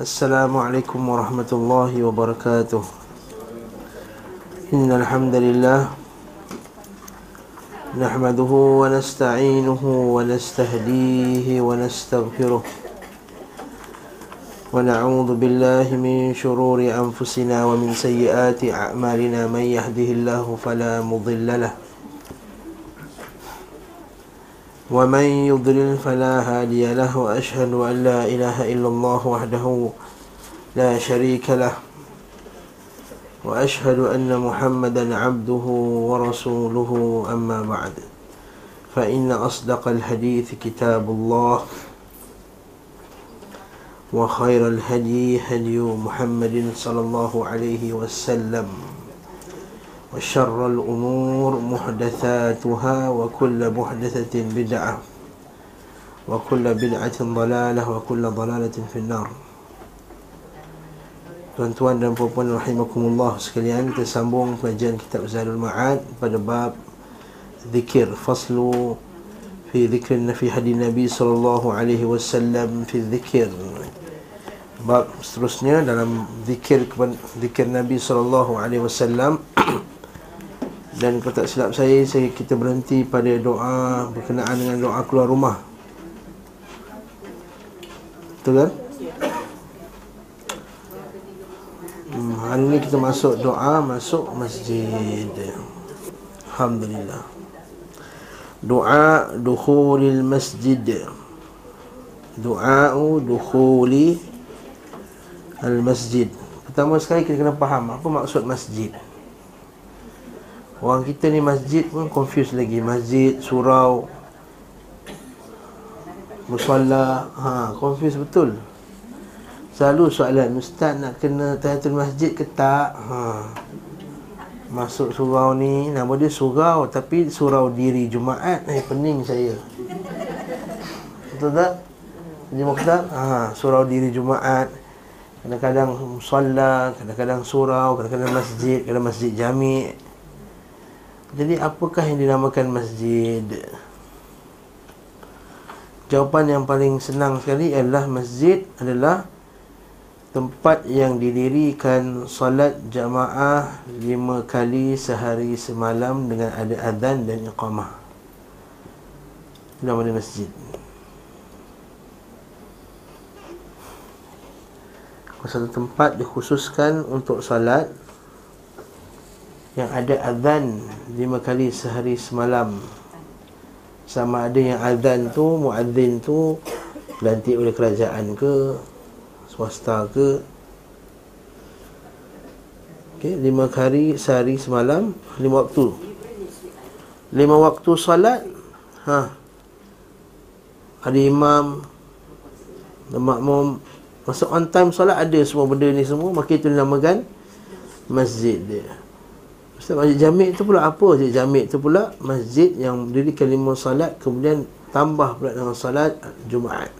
السلام عليكم ورحمة الله وبركاته. إن الحمد لله نحمده ونستعينه ونستهديه ونستغفره. ونعوذ بالله من شرور أنفسنا ومن سيئات أعمالنا. من يهده الله فلا مضل له ومن يضلل فلا هادي له وأشهد أن لا إله إلا الله وحده لا شريك له وأشهد أن محمدا عبده ورسوله أما بعد. فإن أصدق الحديث كتاب الله وخير الهدي هدي محمد صلى الله عليه وسلم. وشر الأمور محدثاتها وكل محدثة بدعة وكل بدعة ضلالة وكل ضلالة في النار Tuan-tuan dan puan-puan rahimakumullah sekalian Kita sambung pengajian kitab Zadul Ma'ad Pada bab Zikir Faslu Fi zikrin fi hadis Nabi sallallahu alaihi wasallam Fi zikir Bab seterusnya dalam zikir zikir Nabi sallallahu alaihi wasallam dan kalau tak silap saya, saya kita berhenti pada doa berkenaan dengan doa keluar rumah. Betul kan? Hmm, hari ini kita masuk doa masuk masjid. Alhamdulillah. Doa dukhulil masjid. Doa dukhuli al masjid. Pertama sekali kita kena faham apa maksud masjid. Orang kita ni masjid pun confuse lagi. Masjid, surau Musalla ha, Confuse betul. Selalu soalan Ustaz nak kena tahiyatul masjid ke tak? Ha. Masuk surau ni Nama dia surau Tapi surau diri Jumaat Eh pening saya. Betul tak? Jadi Mukhtar? Ha, Surau diri Jumaat. Kadang-kadang musalla Kadang-kadang surau Kadang-kadang masjid Kadang masjid jami' Jadi apakah yang dinamakan masjid? Jawapan yang paling senang sekali adalah masjid adalah tempat yang didirikan solat jamaah lima kali sehari semalam dengan ada azan dan iqamah. Nama dia masjid. Satu tempat dikhususkan untuk solat yang ada azan lima kali sehari semalam. Sama ada yang azan tu muadzin tu dilantik oleh kerajaan ke swasta ke. Okey lima kali sehari semalam lima waktu. Lima waktu solat ha. Ada imam dan makmum. Masa on time solat ada semua benda ni semua maka itu dinamakan masjid dia Ustaz Masjid Jamik tu pula apa? Masjid Jamik tu pula Masjid yang dirikan lima salat Kemudian tambah pula dengan salat Jumaat.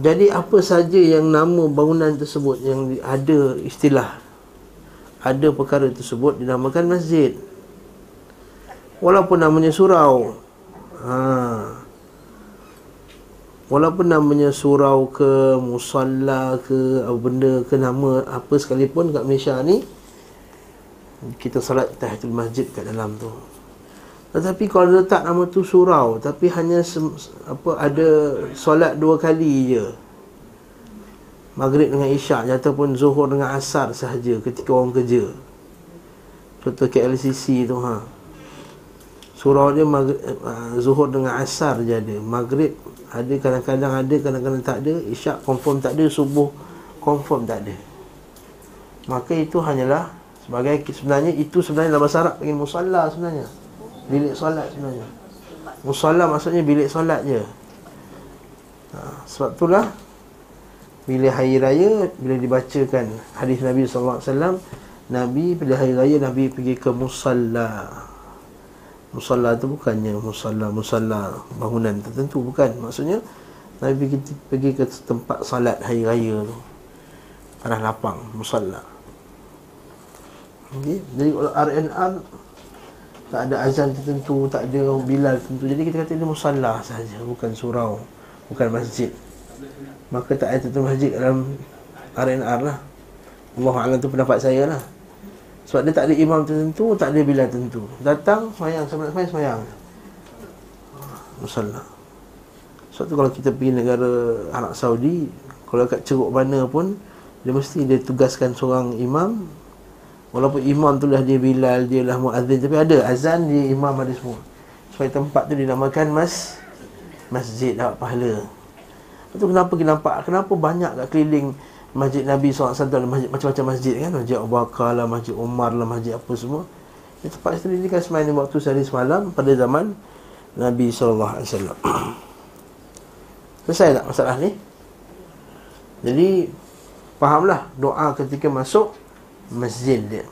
Jadi apa saja yang nama bangunan tersebut Yang ada istilah Ada perkara tersebut Dinamakan masjid. Walaupun namanya surau. Ha. Walaupun namanya surau ke Musalla ke Apa benda ke nama Apa sekalipun kat Malaysia ni kita salat tahiyatul masjid kat dalam tu. Tetapi kalau letak nama tu surau tapi hanya sem- apa ada solat dua kali je. Maghrib dengan isyak ataupun zuhur dengan asar sahaja ketika orang kerja. Contoh KLCC tu ha. Surau dia maghrib, uh, zuhur dengan asar je ada. Maghrib ada kadang-kadang ada kadang-kadang tak ada. Isyak confirm tak ada subuh confirm tak ada. Maka itu hanyalah Sebagai sebenarnya itu sebenarnya dalam bahasa Arab panggil musalla sebenarnya. Bilik solat sebenarnya. Musalla maksudnya bilik solat je. Ha, sebab itulah bila hari raya bila dibacakan hadis Nabi sallallahu alaihi wasallam Nabi pada hari raya Nabi pergi ke musalla. Musalla tu bukannya musalla musalla bangunan tertentu bukan. Maksudnya Nabi pergi, pergi ke tempat salat hari raya tu. Tanah lapang, musalla. Okay. Jadi kalau RNR tak ada azan tertentu, tak ada bilal tertentu. Jadi kita kata ini musallah saja, bukan surau, bukan masjid. Maka tak ada tutup masjid dalam RNR lah Allah Alam tu pendapat saya lah Sebab dia tak ada imam tertentu Tak ada bila tertentu Datang, semayang, semayang, semayang, semayang. Musalla Sebab tu kalau kita pergi negara Arab Saudi Kalau kat ceruk mana pun Dia mesti dia tugaskan seorang imam Walaupun imam tu lah dia Bilal, dia lah muazzin Tapi ada azan, dia imam ada semua. Supaya tempat tu dinamakan mas Masjid dapat pahala. Itu kenapa kita nampak? Kenapa banyak kat keliling Masjid Nabi SAW masjid, Macam-macam masjid kan? Masjid Abu Bakar lah, Masjid Umar lah, Masjid apa semua. Itu tempat itu ini kan semain waktu sehari semalam Pada zaman Nabi SAW Selesai tak masalah ni? Jadi Fahamlah doa ketika masuk masjid dia.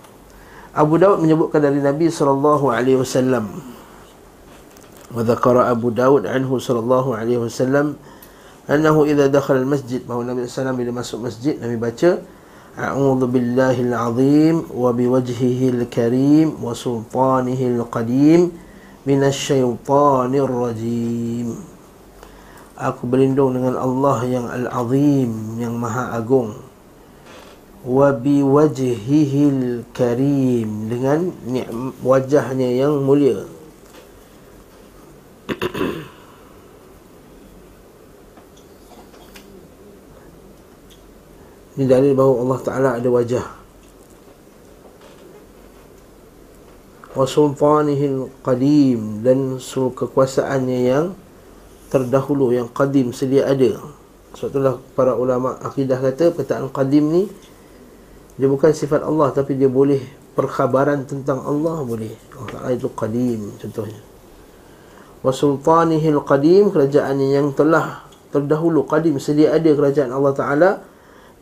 Abu Daud menyebutkan dari Nabi sallallahu alaihi wasallam. Wa dhakara Abu Daud anhu sallallahu alaihi wasallam annahu idza dakhala al-masjid bahawa Nabi sallallahu bila masuk masjid Nabi baca a'udzu billahi al-azim wa biwajhihi al-karim wa sultanihi al-qadim minasyaitanir rajim. Aku berlindung dengan Allah yang al-azim yang maha agung. Wabi wajhihil karim Dengan wajahnya yang mulia. Ini dalil bahawa Allah Ta'ala ada wajah. Wasultanihil qadim Dan seluruh kekuasaannya yang Terdahulu Yang qadim sedia ada. Sebab itulah para ulama akidah kata Perkataan qadim ni Dia bukan sifat Allah Tapi dia boleh Perkhabaran tentang Allah Boleh. Allah Ta'ala itu qadim Contohnya. Wasultanihil qadim Kerajaan yang telah Terdahulu qadim sedia ada kerajaan Allah Ta'ala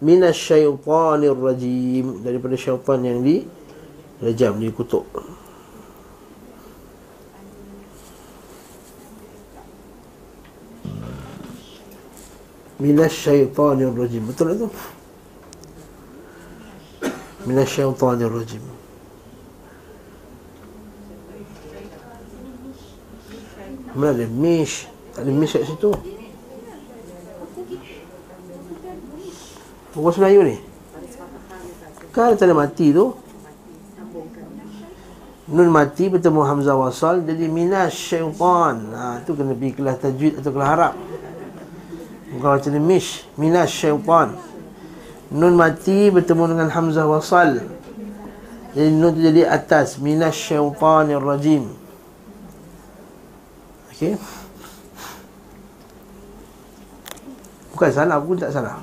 minasyaitanir rajim daripada syaitan yang di rejam dikutuk minasyaitanir rajim. Betul minasyaitanir ada mish kat situ Orang Melayu ni Kan tanda mati tu Nun mati bertemu Hamzah wasal Jadi minas syaitan ha, Itu kena pergi kelas tajwid atau kelas harap Bukan macam ni mish Minas syaitan Nun mati bertemu dengan Hamzah wasal Jadi nun tu jadi atas. Minas syaitan rajim Okey Bukan salah, pun tak salah.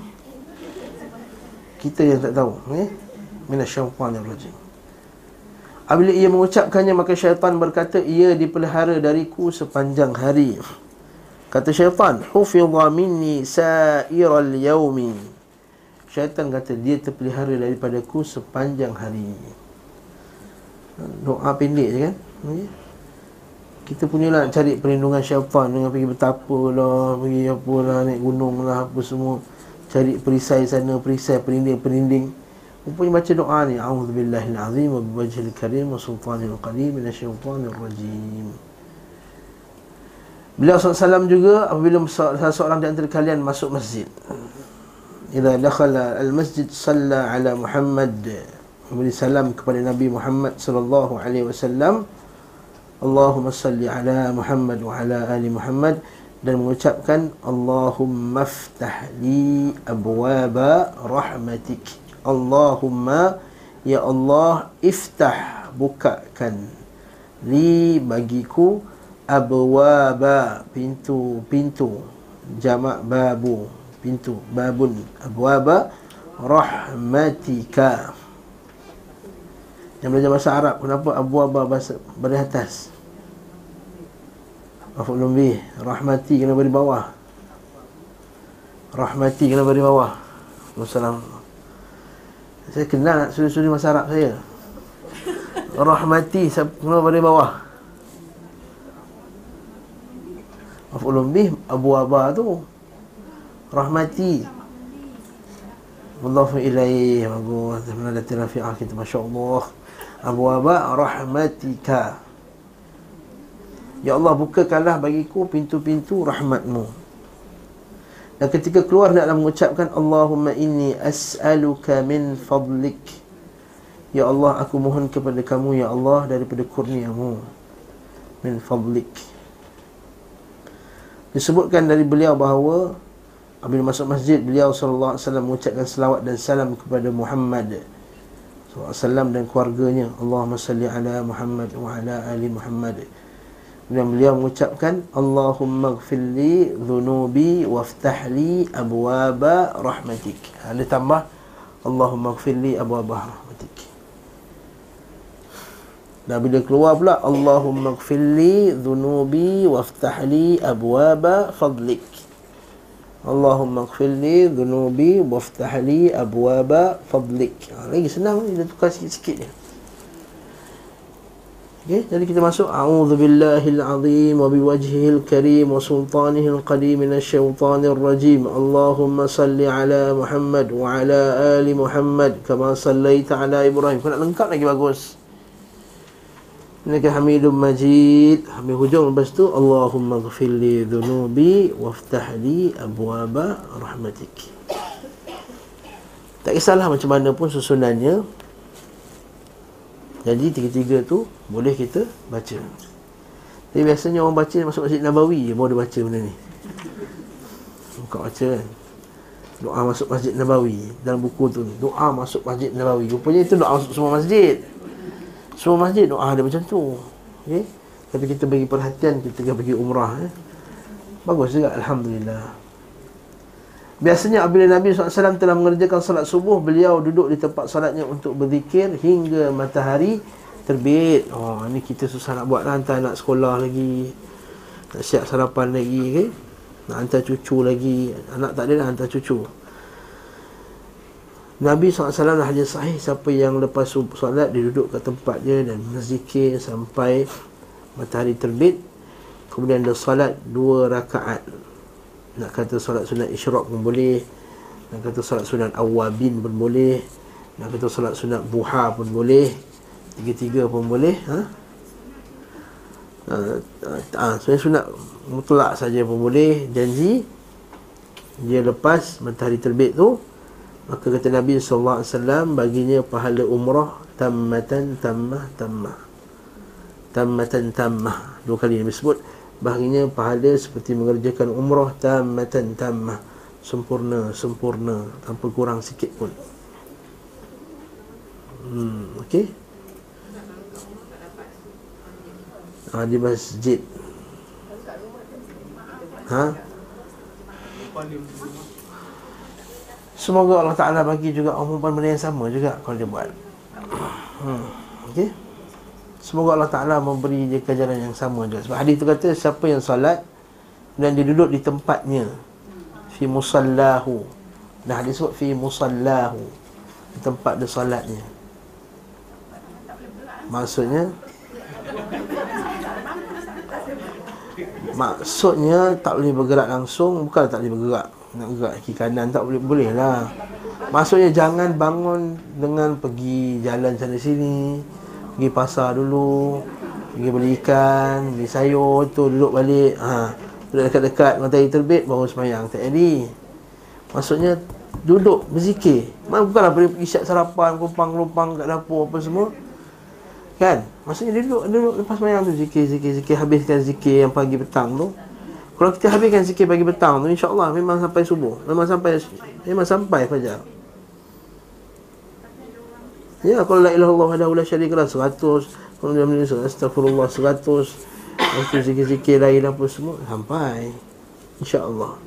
Kita yang tak tahu eh minasyaitanir rajim apabila ia mengucapkannya maka syaitan berkata ia dipelihara dariku sepanjang hari. Kata syaitan hufidha minni sa'iral yaumi syaitan kata dia terpelihara daripadaku sepanjang hari doa pendek je kan? Okay? kita punya nak cari perlindungan syaitan dengan pergi bertapa lah pergi apa lah naik gunung lah apa semua. Cari perisai sana perisai perinding perinding. Rupanya baca doa ni A'udzubillahil azim wa biwajhil karim wa sultanil qadim minasyaitanir rajim Beliau SAW juga apabila seorang di antara kalian masuk masjid Idza dakhala al-masjid salla ala Muhammad. Memberi salam kepada Nabi Muhammad sallallahu alaihi wasallam. Allahumma salli ala Muhammad wa ala ali Muhammad. Dan mengucapkan Allahumma ftah li abwaba rahmatik. Allahumma ya Allah iftah bukakan li bagiku abwaba pintu-pintu jamak babu pintu. Babun. Abwaba rahmatika. Yang belajar bahasa Arab. Kenapa abwaba bahasa beri atas? Maf'ulun bih Rahmati kena beri bawah. Rahmati kena beri bawah. Wassalam Saya kenal suri-suri masa Arab saya. Rahmati kena beri bawah. Maf'ulun bih Abu Abba tu Rahmati. Wallahu ilaih Bagus Menadati rafi'ah kita? Masya Allah Abu Abba Rahmatika. Ya Allah bukakanlah bagiku pintu-pintu rahmatmu. Dan ketika keluar hendaklah mengucapkan Allahumma inni as'aluka min fadlik. Ya Allah aku mohon kepada kamu ya Allah daripada kurniamu. Min fadlik. Disebutkan dari beliau bahawa apabila masuk masjid beliau sallallahu alaihi wasallam mengucapkan selawat dan salam kepada Muhammad sallallahu alaihi wasallam dan keluarganya. Allahumma salli ala Muhammad wa ala ali Muhammad. Dan beliau mengucapkan Allahumma gfirli dhunubi waftahli abwaba rahmatik. Ada tambah Allahumma gfirli abwaba rahmatik. Dan bila keluar pula Allahumma gfirli dhunubi waftahli abwaba fadlik Allahumma gfirli dhunubi waftahli abwaba fadlik ha, lagi senang dia tukar Okay, jadi kita masuk A'udzubillahil azim wa biwajhihil karim wa sultanihil qadim minasyaitonir rajim. Allahumma salli ala Muhammad wa ala ali Muhammad kama sallaita ala Ibrahim. Kau nak lengkap lagi bagus. Innaka Hamidum Majid. Habis hujung lepas tu Allahumma ighfir li dhunubi waftah li abwaba rahmatik. Tak kisahlah macam mana pun susunannya jadi tiga-tiga tu boleh kita baca. Tapi biasanya orang baca masuk masjid Nabawi je baru dia baca benda ni. Buka baca kan. Doa masuk masjid Nabawi dalam buku tu. Doa masuk masjid Nabawi. Rupanya itu doa masuk semua masjid. Semua masjid doa ada macam tu. Okey. Tapi kita bagi perhatian kita tengah pergi umrah eh. Bagus juga alhamdulillah. Biasanya apabila Nabi SAW telah mengerjakan salat subuh Beliau duduk di tempat salatnya untuk berzikir Hingga matahari terbit Oh, ini kita susah nak buat lah Hantar nak sekolah lagi Nak siap sarapan lagi okay? Nak hantar cucu lagi Anak tak ada nak hantar cucu Nabi SAW hanya sahih Siapa yang lepas salat Dia duduk kat tempat dia Dan berzikir sampai Matahari terbit. Kemudian dia salat dua rakaat. Nak kata solat sunat isyraq pun boleh Nak kata solat sunat awabin pun boleh Nak kata solat sunat buha pun boleh Tiga-tiga pun boleh ha? Uh, uh, uh, sunat mutlak saja pun boleh. Janji Dia lepas matahari terbit tu Maka kata Nabi SAW Baginya pahala umrah Tammatan tammah tammah. Tammatan tammah. Dua kali Nabi sebut Bahaginya pahala seperti mengerjakan umrah tamatan tammah. Sempurna, sempurna. Tanpa kurang sikit pun. Hmm, okey. Ha, di masjid. Ha? Semoga Allah Ta'ala bagi juga umumkan benda yang sama juga Kalau dia buat. Hmm, Okey? Semoga Allah Ta'ala memberi dia kejaran yang sama juga. Sebab hadis itu kata siapa yang salat Dan dia duduk di tempatnya Fi musallahu. Dan hadis sebut fi musallahu Di tempat dia salatnya Maksudnya? Maksudnya tak boleh bergerak langsung Bukan tak boleh bergerak Nak gerak kiri kanan tak boleh Boleh lah. Maksudnya jangan bangun Dengan pergi jalan sana sini pergi pasar dulu pergi beli ikan beli sayur tu duduk balik. Ha duduk dekat-dekat matahari terbit baru semayang tak jadi. Maksudnya duduk berzikir. Mana bukanlah pergi, siap sarapan kumpang lumpang kat dapur apa semua. Kan? Maksudnya duduk duduk lepas semayang tu zikir zikir zikir. Habiskan zikir yang pagi petang tu kalau kita habiskan zikir pagi petang tu insyaallah memang sampai subuh. Memang sampai memang sampai fajar. Ya, kalau la ilaha illallah wahdahu la syarika lah 100, kalau dia menulis astagfirullah 100, lepas zikir-zikir lain apa semua sampai. Insya-Allah.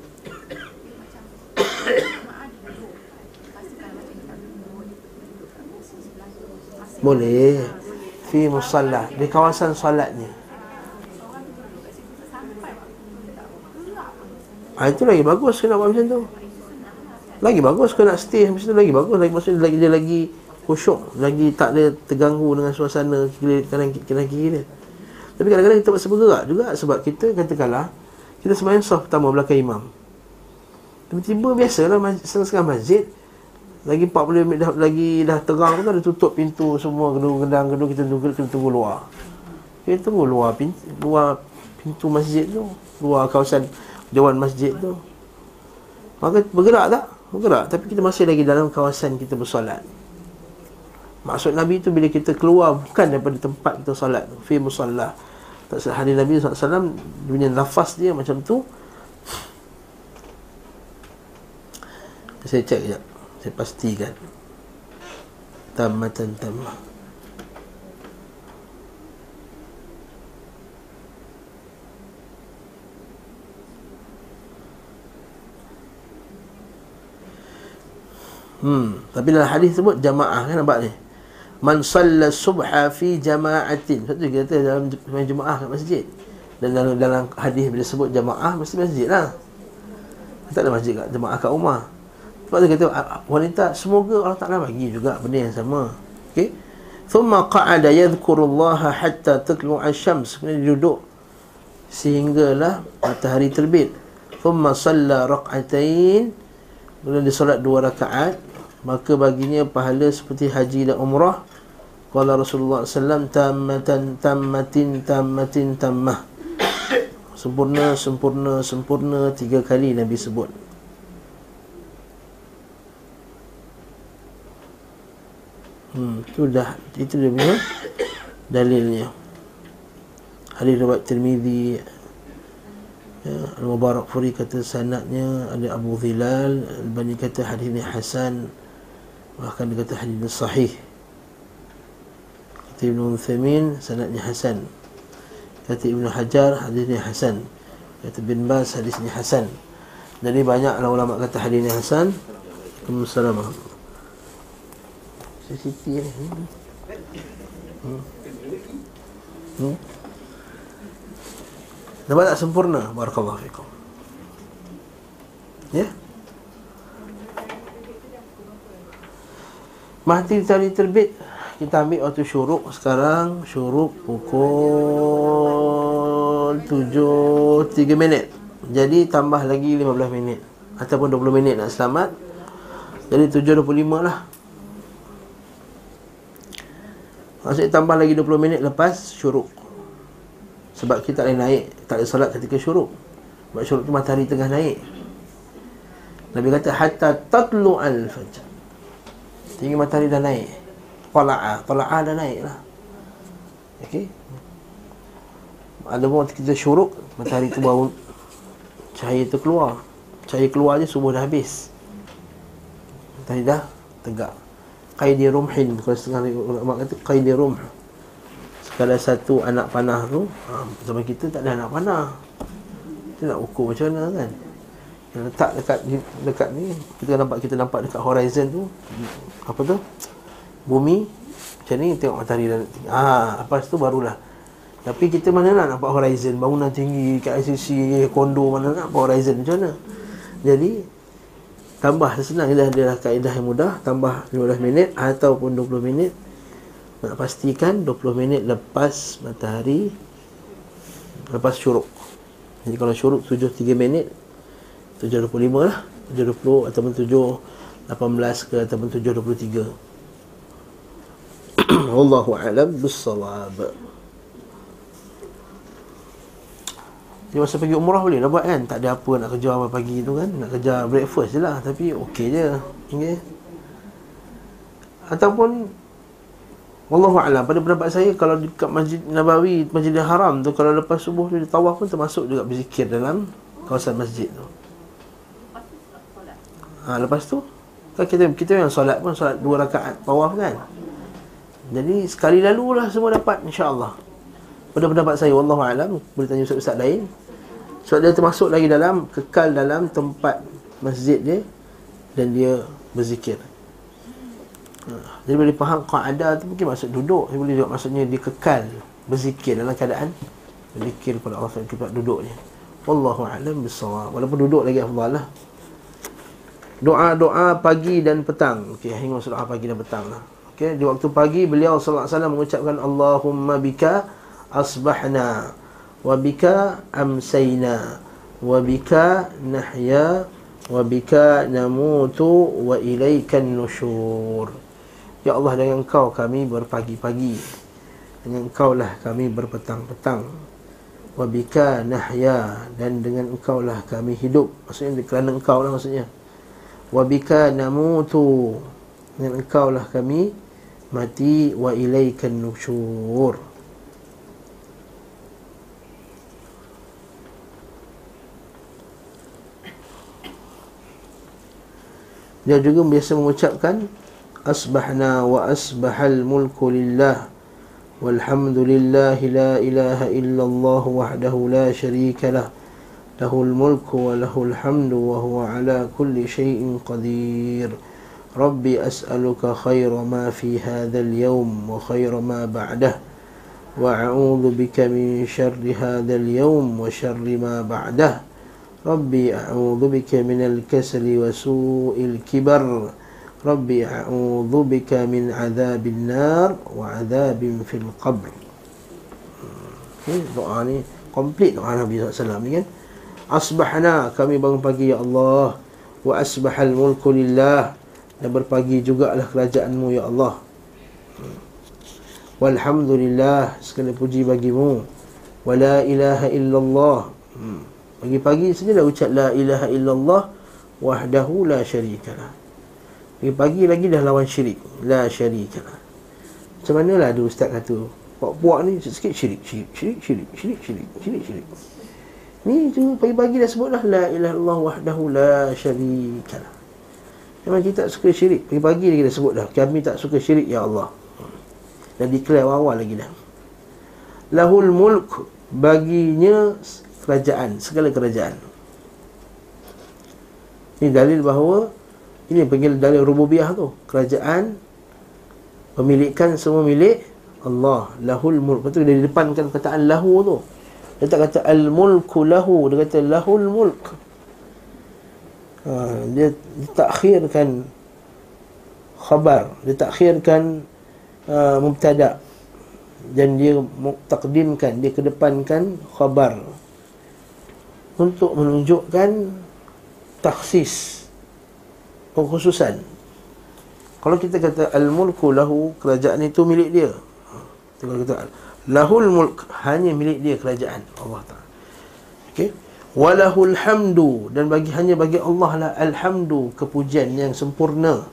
Boleh. Fi musalla Di kawasan salatnya ha, Itu lagi bagus Kena buat macam tu Lagi bagus Kena stay Macam tu lagi bagus Lagi maksudnya lagi, dia lagi khusyuk lagi tak ada terganggu dengan suasana kiri kanan kanan kiri dia. Tapi kadang-kadang kita terpaksa bergerak juga sebab kita katakanlah kita sembahyang saf pertama belakang imam. Tiba-tiba biasalah setengah masjid lagi 40 minit dah, lagi dah terang kan, ada tutup pintu semua gedung-gedang gedung kita tunggu kita tunggu luar. Kita tunggu luar pintu luar pintu masjid tu, luar kawasan dewan masjid tu. Maka bergerak tak? Bergerak. Tapi kita masih lagi dalam kawasan kita bersolat. Maksud Nabi itu bila kita keluar Bukan daripada tempat kita solat Fi musallah. Tak sehari Nabi SAW punya nafas dia macam tu. Saya cek sekejap. Saya pastikan. Tamatan tamah Hmm. Tapi dalam hadis sebut jamaah kan nampak ni. Man salla subha fi jama'atin. Satu kita kata dalam jemaah kat masjid. Dan dalam, dalam hadis bila sebut jamaah mesti masjid lah. Tak ada masjid kat jemaah kat rumah. Sebab tu kata wanita semoga Allah Taala bagi juga benda yang sama. Okey. Thumma qa'ada yadhkurullaha hatta tatlu'a asy-syams. Kemudian dia duduk sehinggalah matahari terbit. Thumma salla raq'atain. Kemudian dia solat dua rakaat maka baginya pahala seperti haji dan umrah. Qala Rasulullah sallam tammatan tammatin tammatin tammah. Sempurna sempurna sempurna tiga kali Nabi sebut. Hmm, itu dah itu dia punya dalilnya. Hadis riwayat Tirmizi ya, Al-Mubarak Furi kata sanadnya ada Abu Dhilal Al-Bani kata hadis ini hasan Bahkan dia kata hadis sahih. Kata Ibn Uthamin Sanatnya Hasan. Kata Ibn Hajar Hadisnya Hasan. Kata Bin Bas Hadisnya Hasan. Jadi banyak ulama kata hadisnya Hasan. Assalamualaikum. Siti ni. Hmm. hmm. Nampak tak sempurna? Barakallahu fikum. Ya? yeah? Matahari terbit. Kita ambil waktu syuruk. Sekarang syuruk pukul 7 3 minit. Jadi tambah lagi 15 minit. Ataupun 20 minit nak selamat. Jadi 7.25 lah. Maksudnya tambah lagi 20 minit lepas syuruk. Sebab kita tak boleh naik. Tak boleh solat ketika syuruk. Sebab syuruk tu matahari tengah naik. Nabi kata Hatta tatlu al-fajr Tinggi matahari dah naik. Tala'a Tala'a dah naik lah Okey? Ada pun kita syuruk Matahari tu baru Cahaya tu keluar. Cahaya keluar je subuh dah habis. Matahari dah tegak. Qaidi rumhin Kalau setengah ulama kata Qaidi rumh. Sekala satu anak panah tu ha, Zaman kita tak ada anak panah. Kita nak ukur macam mana kan letak dekat dekat ni kita nampak kita nampak dekat horizon tu apa tu? Bumi macam ni tengok matahari dah ah lepas tu barulah. Tapi kita mana nak nampak horizon? Bangunan tinggi kat ICC kondo mana nak nampak horizon? Macam mana? Jadi tambah senang dah adalah kaedah yang mudah. Tambah 15 minit ataupun 20 minit. Nak pastikan 20 minit lepas matahari lepas syuruk. Jadi kalau syuruk 7 3 minit 7.25 lah. 7.20 ataupun 7.18 ke ataupun 7.23 Wallahu a'lam bissawab. Dia masa pergi umrah boleh nak buat kan? Tak ada apa nak kerja awal pagi tu kan? Nak kerja breakfast je lah Tapi okey je. Okay. Ataupun Wallahu a'lam pada pendapat saya kalau dekat Masjid Nabawi, Masjidil Haram tu kalau lepas subuh tu dia tawaf pun termasuk juga berzikir dalam kawasan masjid tu ha, Lepas tu kan kita kita yang solat pun solat dua rakaat tawaf kan. Jadi sekali lalu lah semua dapat insya-Allah. Pada pendapat saya wallahu alam boleh tanya ustaz-ustaz lain. Sebab dia termasuk lagi dalam kekal dalam tempat masjid dia dan dia berzikir. Ha, jadi boleh faham qaada tu mungkin maksud duduk, dia boleh juga maksudnya dia kekal berzikir dalam keadaan berzikir kepada Allah Subhanahu duduknya. Wallahu alam. Walaupun duduk lagi afdal lah doa-doa pagi dan petang. Okey, hingga doa pagi dan petang lah. Okey, di waktu pagi beliau sallallahu alaihi wasallam mengucapkan Allahumma bika asbahna wa bika amsayna wa bika nahya wa bika namutu wa ilaikan nusyur. Ya Allah dengan engkau kami berpagi-pagi. Dengan engkau lah kami berpetang-petang. wa bika nahya dan dengan engkau lah kami hidup maksudnya kerana engkau lah maksudnya wa bika namutu. Dengan engkau lah kami mati wa ilaikan nusyur Dia juga biasa mengucapkan Asbahna wa asbahal mulku lillah. Walhamdulillah la ilaha illallah wahdahu la sharika lah له الملك وله الحمد وهو على كل شيء قدير. رب أسألك خير ما في هذا اليوم وخير ما بعده وأعوذ بك من شر هذا اليوم وشر ما بعده. ربي أعوذ بك من الكسل وسوء الكبر. ربي أعوذ بك من عذاب النار وعذاب في القبر. Okay, doa ni complete doa Nabi SAW ni kan? Asbahna kami bangun pagi ya Allah Wa asbahal mulku lillah Dan berpagi jugalah kerajaanmu ya Allah Walhamdulillah Segala puji bagimu Wa la ilaha illallah hmm. Pagi-pagi saja dah ucap la ilaha illallah wahdahu la syarikalah. Pagi-pagi lagi dah lawan syirik. La syarikalah. Macam mana lah ada ustaz kata, puak-puak ni sikit syirik, syirik, syirik, syirik, syirik, syirik, syirik, syirik. Ni tu pagi-pagi dah sebut lah la ilaha illallah wahdahu la syarikalah. Memang kita tak suka syirik. Pagi-pagi lagi dah sebut dah. Kami tak suka syirik ya Allah. Dan declare awal-awal lagi dah. Lahul mulk baginya kerajaan segala kerajaan ini dalil bahawa ini panggil dalil rububiyah tu kerajaan pemilikan semua milik Allah lahul mulk betul dia depankan kataan lahu tu dia tak kata al mulku lahu dia kata lahul mulk. Ha, dia, dia takhirkan khabar dia takhirkan uh, mubtada. Dan dia takdimkan dia kedepankan khabar. Untuk menunjukkan taksis pengkhususan. Kalau kita kata al-mulku lahu kerajaan itu milik dia. Kalau kita lahul mulk hanya milik dia kerajaan Allah Taala okey walahul hamdu dan bagi hanya bagi Allah lah alhamdu kepujian yang sempurna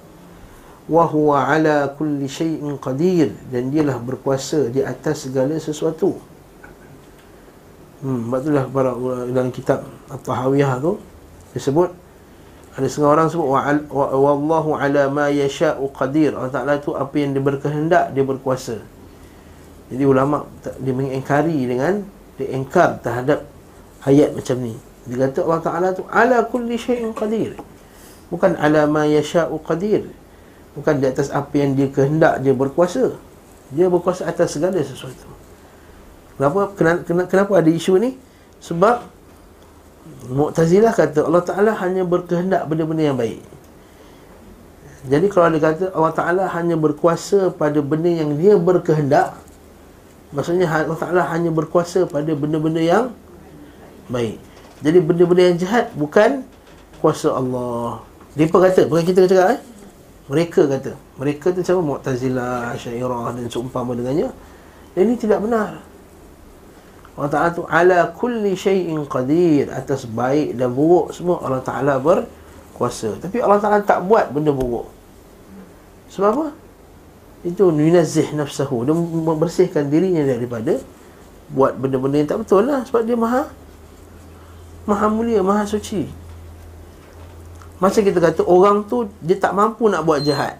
wa huwa ala kulli syai'in qadir dan dialah berkuasa di atas segala sesuatu Hmm, itulah para dalam kitab At-Tahawiyah tu disebut ada setengah orang sebut wa, wa, wallahu ala ma yasha'u qadir. Allah Taala tu apa yang dia berkehendak dia berkuasa. Jadi ulama dia mengingkari dengan dia engkar terhadap ayat macam ni. Dia kata Allah Taala tu ala kulli syai'in qadir. Bukan ala ma yasha'u qadir. Bukan di atas apa yang dia kehendak dia berkuasa. Dia berkuasa atas segala sesuatu. Kenapa kenapa, kenapa ada isu ni? Sebab Mu'tazilah kata Allah Ta'ala hanya berkehendak benda-benda yang baik Jadi kalau dia kata Allah Ta'ala hanya berkuasa pada benda yang dia berkehendak Maksudnya Allah Ta'ala hanya berkuasa pada benda-benda yang baik. Jadi benda-benda yang jahat bukan kuasa Allah. Mereka kata, bukan kita cakap eh? Mereka kata. Mereka tu macam Mu'tazilah, Syairah dan seumpama dengannya. Ini tidak benar. Allah Ta'ala tu ala kulli syai'in qadir atas baik dan buruk semua Allah Ta'ala berkuasa. Tapi Allah Ta'ala tak buat benda buruk. Sebab apa? Itu yunazzih nafsahu. Dia membersihkan dirinya daripada buat benda-benda yang tak betul lah. Sebab dia maha maha mulia, maha suci. Macam kita kata orang tu dia tak mampu nak buat jahat.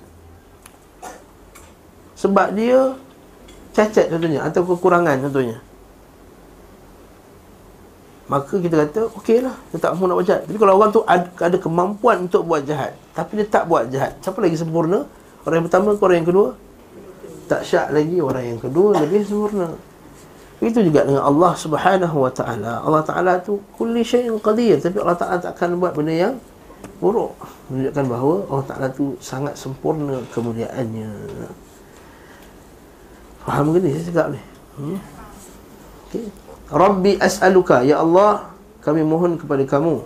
Sebab dia cacat contohnya atau kekurangan contohnya. Maka kita kata Okey lah Dia tak mahu nak buat jahat. Tapi kalau orang tu ada, ada kemampuan untuk buat jahat Tapi dia tak buat jahat Siapa lagi sempurna? Orang yang pertama ke orang yang kedua? Tak syak lagi orang yang kedua Lebih sempurna. Itu juga dengan Allah subhanahu wa ta'ala. Allah ta'ala tu Kulli syai'in qadir. Tapi Allah ta'ala tak akan buat benda yang Buruk. Menunjukkan bahawa Allah ta'ala tu Sangat sempurna kemuliaannya. Faham ke ni? Saya cakap ni? Hmm? Okay. Rabbi as'aluka ya Allah kami mohon kepada kamu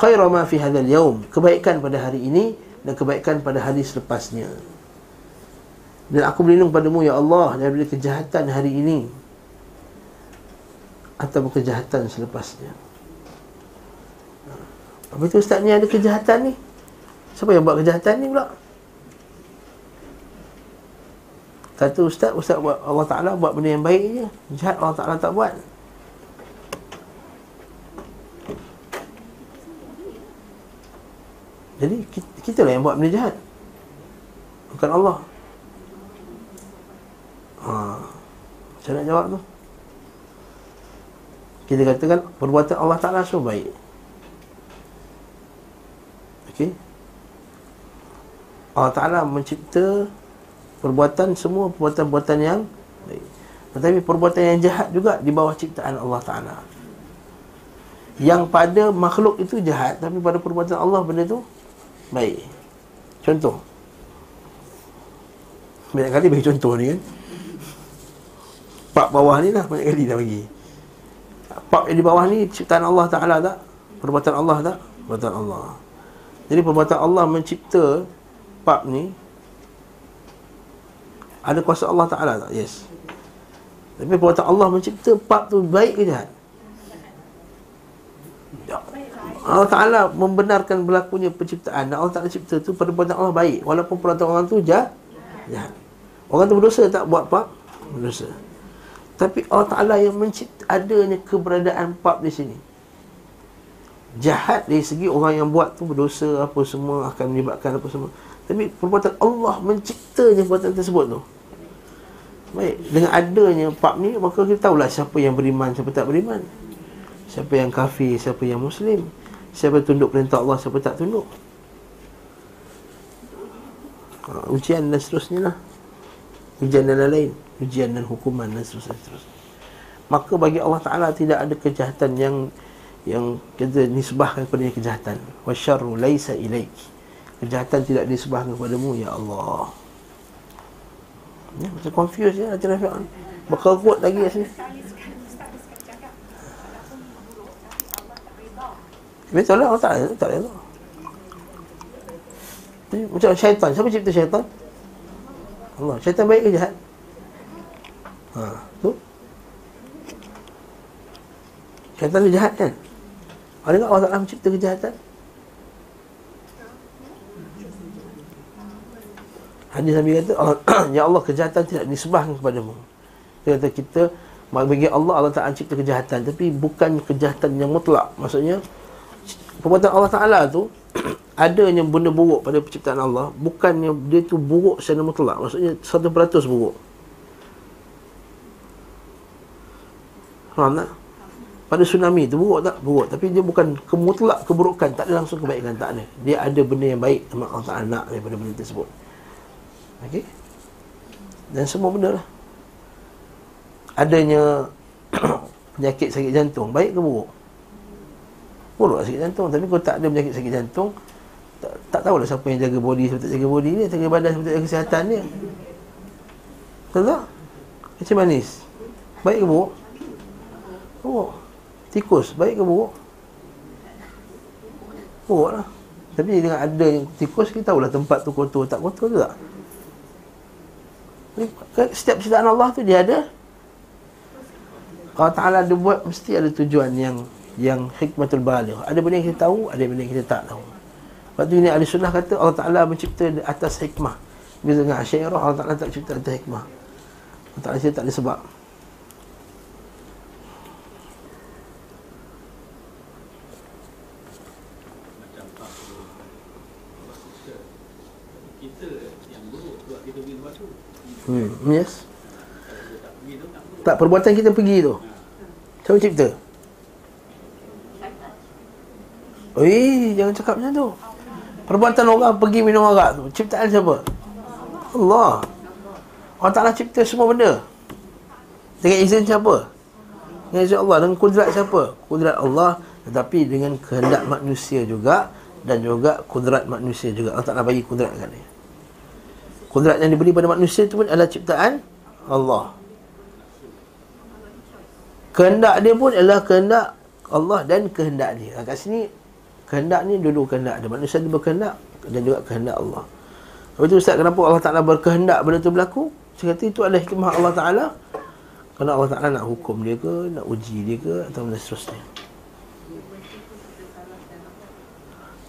khaira ma fi hadzal yaum kebaikan pada hari ini dan kebaikan pada hari selepasnya dan aku berlindung padamu ya Allah daripada kejahatan hari ini atau kejahatan selepasnya. Apa itu ustaz ni ada kejahatan ni? Siapa yang buat kejahatan ni pula? Kata ustaz, ustaz buat Allah Ta'ala buat benda yang baik je. Jahat Allah Ta'ala tak buat. Jadi kita lah yang buat benda jahat Bukan Allah ha. Macam nak jawab tu? Kita katakan Perbuatan Allah Ta'ala semua baik. Okey? Allah Ta'ala mencipta Perbuatan semua Perbuatan-perbuatan yang baik. Tetapi perbuatan yang jahat juga Di bawah ciptaan Allah Ta'ala. Yang pada makhluk itu jahat Tapi pada perbuatan Allah benda tu Baik. Contoh. Banyak kali bagi contoh ni kan Pak bawah ni lah Banyak kali dah bagi Pak yang di bawah ni Ciptaan Allah Ta'ala tak? Perbuatan Allah tak? Perbuatan Allah Jadi perbuatan Allah mencipta Pak ni Ada kuasa Allah Ta'ala tak? Yes Tapi perbuatan Allah mencipta Pak tu baik ke jahat? Allah Ta'ala membenarkan berlakunya penciptaan Allah Ta'ala cipta tu perbuatan Allah baik Walaupun perbuatan orang tu jahat jahat Orang tu berdosa tak buat pap? Berdosa Tapi Allah Ta'ala yang mencipta adanya keberadaan pap di sini. Jahat dari segi orang yang buat tu berdosa apa semua akan menyebabkan apa semua. Tapi perbuatan Allah menciptanya perbuatan tersebut tu. Baik, dengan adanya pap ni maka kita tahulah siapa yang beriman, siapa tak beriman. Siapa yang kafir, siapa yang muslim. Siapa tunduk perintah Allah Siapa tak tunduk. Ha, Ujian dan seterusnya lah. Ujian dan lain-lain Ujian dan hukuman dan seterusnya, seterusnya. Maka bagi Allah Ta'ala Tidak ada kejahatan yang Yang kita nisbahkan kepada kejahatan. Wasyarru laisa ilaik. Kejahatan tidak disebahkan kepadamu Ya Allah. Ya, Macam confused ya Hati Rafiq Bakal kuat lagi kat sini. Betul lah Allah tak, tak rela Macam syaitan. Siapa cipta syaitan? Allah. Syaitan baik ke jahat? Ha, tu Syaitan dia jahat kan? Adakah Allah Ta'ala mencipta kejahatan? Hadis Nabi kata Allah, Ya Allah kejahatan tidak disebahkan kepadamu. Dia kata kita Bagi Allah Allah Ta'ala cipta kejahatan Tapi bukan kejahatan yang mutlak. Maksudnya perbuatan Allah Ta'ala tu adanya benda buruk pada penciptaan Allah bukannya dia tu buruk secara mutlak. Maksudnya 100% buruk faham tak? pada tsunami tu buruk tak? buruk. Tapi dia bukan kemutlak keburukan. Tak ada langsung kebaikan tak ada. Dia ada benda yang baik sama Allah Ta'ala nak daripada benda tersebut. Ok? Dan semua benda lah. Adanya penyakit sakit jantung. Baik ke buruk? buruk sakit jantung. Tapi kalau tak ada penyakit sakit jantung tak, tak tahulah siapa yang jaga body siapa tak jaga body ni. Jaga badan siapa tak jaga kesihatan dia betul tak? Macam manis. Baik ke buruk buruk tikus baik ke buruk buruk lah tapi dengan ada tikus kita tahulah tempat tu kotor tak kotor tu tak setiap ciptaan Allah tu dia ada Allah Ta'ala dia buat mesti ada tujuan yang yang hikmatul baligh. Ada benda yang kita tahu, ada benda yang kita tak tahu. Sebab tu ini ahli sunnah kata Allah Ta'ala mencipta atas hikmah. Bila dengan asyairah, Allah Ta'ala tak cipta atas hikmah. Allah Ta'ala cipta ada sebab. Hmm, yes. Tak perbuatan kita pergi tu. Siapa cipta? Eh, jangan cakap macam tu. Perbuatan orang pergi minum arak tu, ciptaan siapa? Allah. Allah Ta'ala cipta semua benda. Dengan izin siapa? Dengan izin Allah. Dengan kudrat siapa? Kudrat Allah. Tetapi dengan kehendak manusia juga. Dan juga kudrat manusia juga. Allah Ta'ala bagi kudrat kat dia. Kudrat yang diberi pada manusia itu pun adalah ciptaan Allah. Kehendak dia pun adalah kehendak Allah dan kehendak dia. Kat sini kehendak ni dulu kehendak ada manusia dia berkehendak dan juga kehendak Allah. Lepas tu Ustaz kenapa Allah Ta'ala berkehendak benda tu berlaku? Saya kata itu adalah hikmah Allah Ta'ala. Kalau Allah Ta'ala nak hukum dia ke Nak uji dia ke Atau benda seterusnya.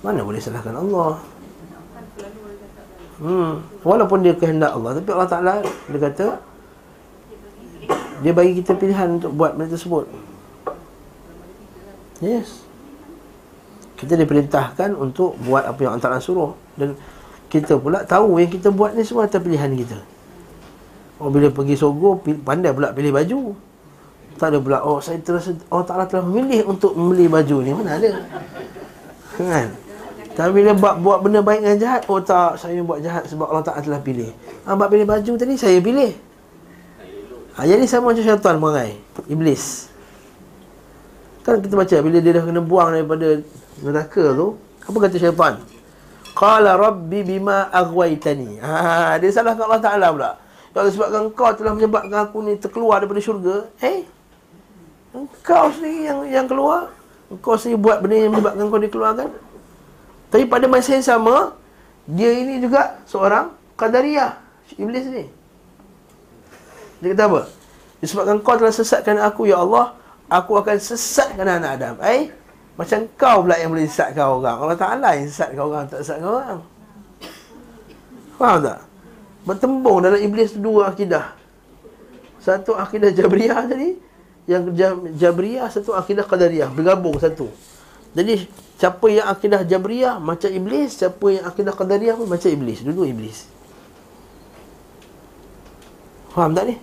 Mana boleh salahkan Allah hmm. Walaupun dia kehendak Allah Tapi Allah Ta'ala Dia kata Dia bagi kita pilihan Untuk buat benda tersebut Yes Kita diperintahkan Untuk buat apa yang Allah Ta'ala suruh Dan kita pula tahu Yang kita buat ni semua Atas pilihan kita Oh bila pergi Sogo pandai pula pilih baju. Tak ada pula oh saya terasa oh Taala telah memilih untuk membeli baju ni mana ada. Kan? Tapi bila buat buat benda baik dengan jahat, oh tak saya buat jahat sebab Allah Taala telah pilih. Ah buat pilih baju tadi saya pilih. Ha, jadi sama macam syaitan mengai iblis. Kan kita baca bila dia dah kena buang daripada neraka tu, apa kata syaitan? Qala rabbi bima aghwaytani. Ha dia salah kat Allah Taala pula. Kalau sebabkan kau telah menyebabkan aku ni terkeluar daripada syurga Eh Engkau sendiri yang yang keluar Engkau sendiri buat benda yang menyebabkan kau dikeluarkan Tapi pada masa yang sama Dia ini juga seorang Qadariyah Iblis ni Dia kata apa? Disebabkan kau telah sesatkan aku Ya Allah Aku akan sesatkan anak Adam Eh Macam kau pula yang boleh sesatkan orang Allah Ta'ala yang sesatkan orang Tak sesatkan orang Faham tak? bertembung dalam iblis dua akidah. Satu akidah Jabriyah tadi, yang Jabriyah satu akidah Qadariyah bergabung satu. Jadi siapa yang akidah Jabriyah macam iblis, siapa yang akidah Qadariyah pun macam iblis, dulu iblis. Faham tak ni?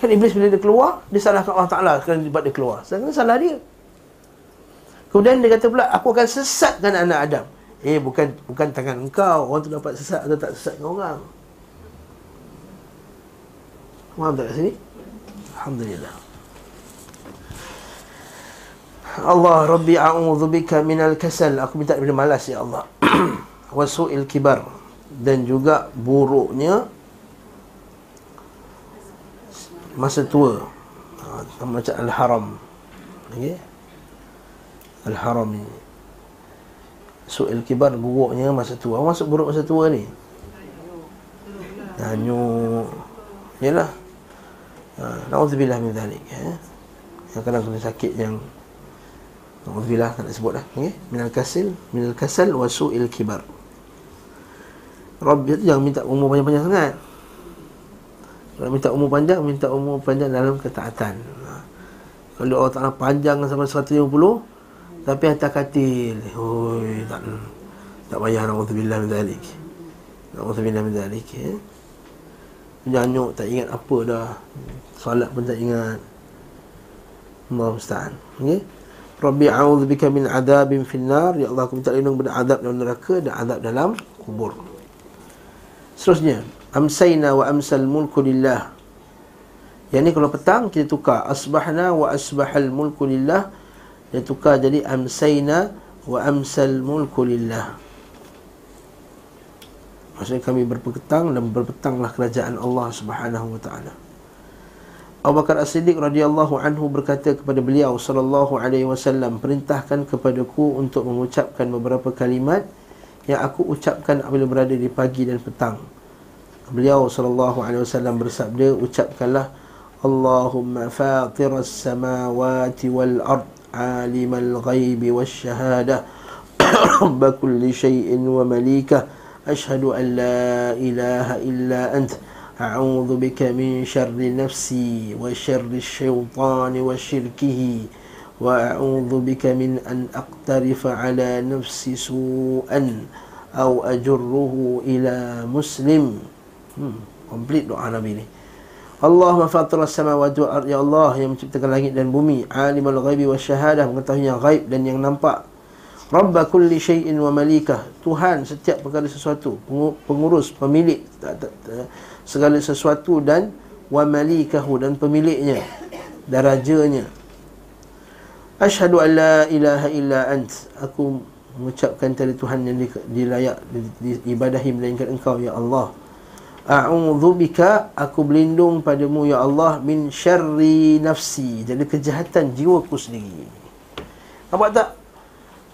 Kan iblis bila dia keluar, dia salahkan Allah Taala kerana sebab dia keluar. Sedangkan salah dia. Kemudian dia kata pula, aku akan sesatkan anak Adam. Eh bukan bukan tangan engkau orang tu dapat sesat atau tak sesatkan orang. Faham tak kat sini? Alhamdulillah. Allah Rabbi a'udhu bika minal kasal. Aku minta daripada malas ya Allah. Wasu'il kibar. Dan juga buruknya Masa tua. Ha, Macam Al-Haram. Okay? Al-Haram ni Su'il kibar buruknya masa tua. Apa maksud buruk masa tua ni? Hanyut Yalah. Ha, Na'udzubillah min dhalik ya. Yang kadang kena sakit yang Na'udzubillah tak nak sebut dah okay? Minal kasil Minal kasal wa su'il kibar Rabbi itu jangan minta umur panjang-panjang sangat Kalau minta umur panjang Minta umur panjang dalam ketaatan ha. Kalau Allah Ta'ala panjang sampai 150 Tapi hantar katil Oi, tak, tak payah Na'udzubillah min dhalik Na'udzubillah min dhalik ya. Nyanyuk tak ingat apa dah Salat pun tak ingat Allah musta'an okay? Rabbi a'udhu bika min adabin finnar. Ya Allah aku minta lindung pada adab dalam neraka Dan adab dalam kubur. Seterusnya Amsayna wa amsal mulku lillah. Yang ni kalau petang kita tukar. Asbahna wa asbahal mulku lillah. Dia tukar jadi Amsayna wa amsal mulku lillah. Maksudnya kami berpetang dan berpetanglah kerajaan Allah Subhanahu wa taala. Abu Bakar As-Siddiq radhiyallahu anhu berkata kepada beliau sallallahu alaihi wasallam perintahkan kepadaku untuk mengucapkan beberapa kalimat yang aku ucapkan apabila berada di pagi dan petang. Beliau sallallahu alaihi wasallam bersabda ucapkanlah Allahumma fatiras samawati wal ard alimal ghaibi wasyahadah rabb kulli shay'in wa malikah ashhadu an la ilaha illa anta أعوذ بك من شر نفسي وشر الشيطان وشركه وأعوذ بك من أن أقترف على نفسي سوءا أو أجره إلى مسلم complete doa Nabi ni Allahumma fatir as-samawati wal ya Allah yang menciptakan langit dan bumi alimul ghaibi wasyahadah mengetahui yang gaib dan yang nampak Rabb kulli syai'in wa malikah Tuhan setiap perkara sesuatu pengurus pemilik tak, tak, tak, segala sesuatu dan wa malikahu dan pemiliknya darajanya. Asyhadu an la ilaha illa ant. Aku mengucapkan tiada tuhan yang dilayak diibadahi melainkan engkau ya Allah. A'udzu bika aku berlindung padamu ya Allah min syarri nafsi dari kejahatan jiwaku sendiri. Nampak tak?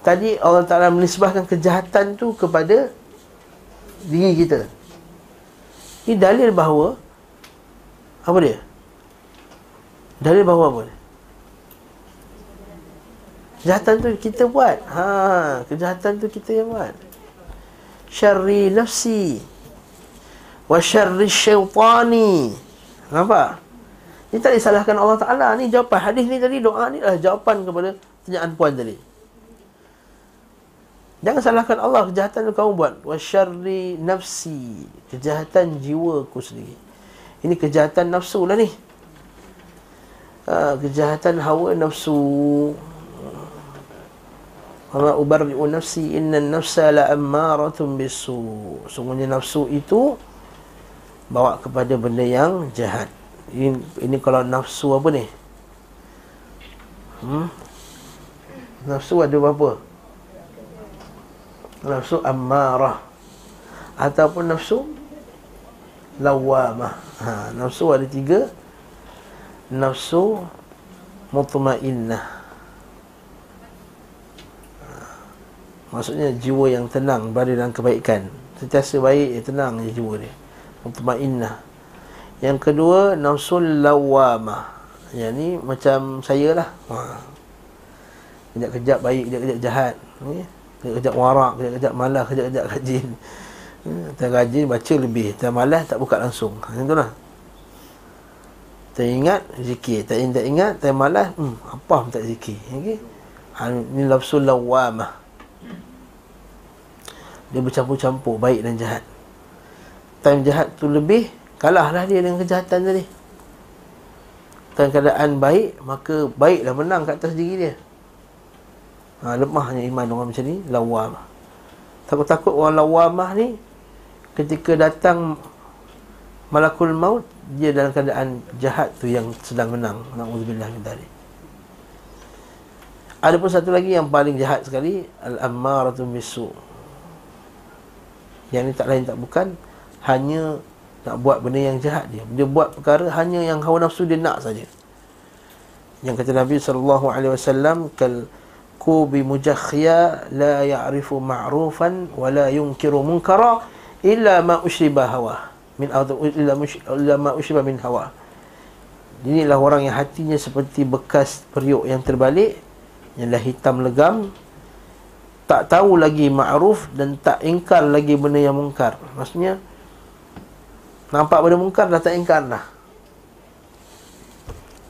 Tadi Allah Taala menisbahkan kejahatan tu kepada diri kita ini dalil bahawa Apa dia? Dari bawah pun Kejahatan tu kita buat. Ha, Kejahatan tu kita yang buat. Syarri nafsi Wa syarri syaitani. Nampak? Ini tak disalahkan Allah Ta'ala. Ni jawapan hadis ni tadi Doa ni adalah jawapan kepada Tanyaan puan tadi Jangan salahkan Allah Kejahatan tu kamu buat Wa syarri nafsi Kejahatan jiwa ku sendiri Ini kejahatan nafsu lah ni ha, Kejahatan hawa nafsu Wa ubarri'u nafsi Inna nafsa la ammaratun bisu Sungguhnya nafsu itu Bawa kepada benda yang jahat ini, ini kalau nafsu apa ni? Hmm? Nafsu ada berapa? Nafsu ammarah Ataupun nafsu Lawamah ha, Nafsu ada tiga Nafsu Mutmainnah ha, Maksudnya jiwa yang tenang Berada dalam kebaikan Sentiasa baik, ya, tenang je jiwa dia Mutmainnah yang kedua nafsul lawamah. Yang ni macam saya lah. Ha. Kejap-kejap baik, kejap-kejap jahat. Ni. Kejap-kejap warak, kejap-kejap malas, kejap-kejap rajin. Tak rajin baca lebih, tak malas tak buka langsung. Macam tu lah. Tak ingat zikir, tak ingat, tak ingat, tak malas, hmm, apa pun tak zikir. Okay? Ha, ni nafsul lawamah. Dia bercampur-campur baik dan jahat. Time jahat tu lebih, Kalahlah dia dengan kejahatan tadi Dalam keadaan baik Maka baiklah menang kat atas diri dia ha, Lemahnya iman orang macam ni Lawam. Takut-takut orang lawamah ni Ketika datang Malakul maut Dia dalam keadaan jahat tu yang sedang menang. Na'udzubillah min tadi ada pun satu lagi yang paling jahat sekali Al-Ammaratu Misu Yang ni tak lain tak bukan Hanya nak buat benda yang jahat dia. Dia buat perkara hanya yang hawa nafsu dia nak saja. Yang kata Nabi wasallam kal kubi mujakhya la ya'rifu ma'rufan wa la yunkiru munkara illa ma ushriba hawa min illa illa ma min hawa. Inilah orang yang hatinya seperti bekas periuk yang terbalik yang dah hitam legam tak tahu lagi ma'ruf dan tak ingkar lagi benda yang mungkar. Maksudnya Nampak benda mungkar dah tak ingkar dah.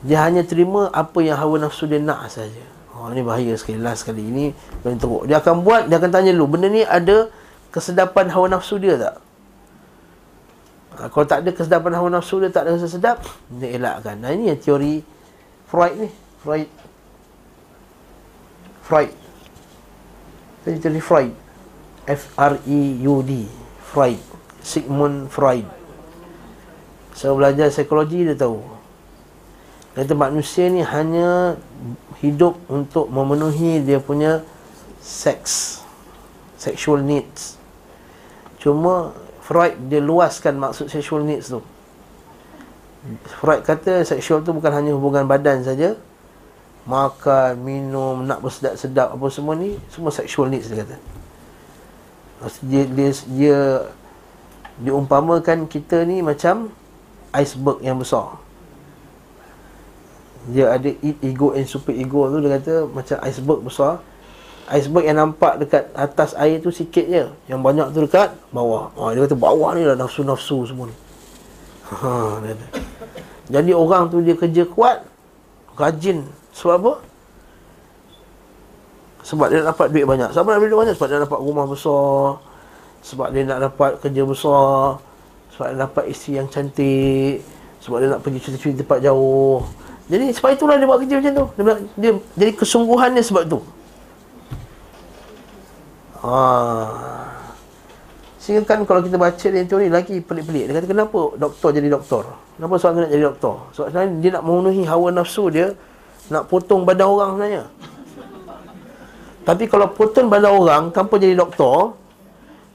Dia hanya terima apa yang hawa nafsu dia nak saja. Oh ni bahaya sekali last sekali ini paling teruk. Dia akan buat, dia akan tanya dulu, benda ni ada kesedapan hawa nafsu dia tak? Ha, kalau tak ada kesedapan hawa nafsu dia tak ada rasa sedap, dia elakkan. Nah ini yang teori Freud ni, Freud. Freud. Ini teori Freud. F R E U D. Freud. Sigmund Freud. Saya belajar psikologi dia tahu Kata manusia ni hanya hidup untuk memenuhi dia punya seks Sexual needs. Cuma Freud dia luaskan maksud sexual needs tu. Freud kata sexual tu bukan hanya hubungan badan saja. Makan, minum, nak bersedap-sedap apa semua ni Semua sexual needs dia kata. Dia, dia, dia diumpamakan kita ni macam iceberg yang besar dia ada ego and super ego tu dia kata macam iceberg besar. Iceberg yang nampak dekat atas air tu sikit je. Yang banyak tu dekat bawah. Ha, dia kata bawah ni lah nafsu-nafsu semua ni. Ha, dia kata. jadi orang tu dia kerja kuat rajin. Sebab apa? sebab dia nak dapat duit banyak. Sebab nak duit banyak? Sebab dia dapat rumah besar. Sebab dia nak dapat kerja besar. Sebab dia dapat isteri yang cantik. Sebab dia nak pergi cuti-cuti tempat jauh Jadi sebab itulah dia buat kerja macam tu. Dia, bilang, dia Jadi kesungguhannya sebab tu. Haa Sehingga kan kalau kita baca dia teori lagi pelik-pelik. Dia kata kenapa doktor jadi doktor? Kenapa seorang nak jadi doktor? Sebab sebenarnya dia nak memenuhi hawa nafsu dia Nak potong badan orang sebenarnya. Tapi kalau potong badan orang tanpa jadi doktor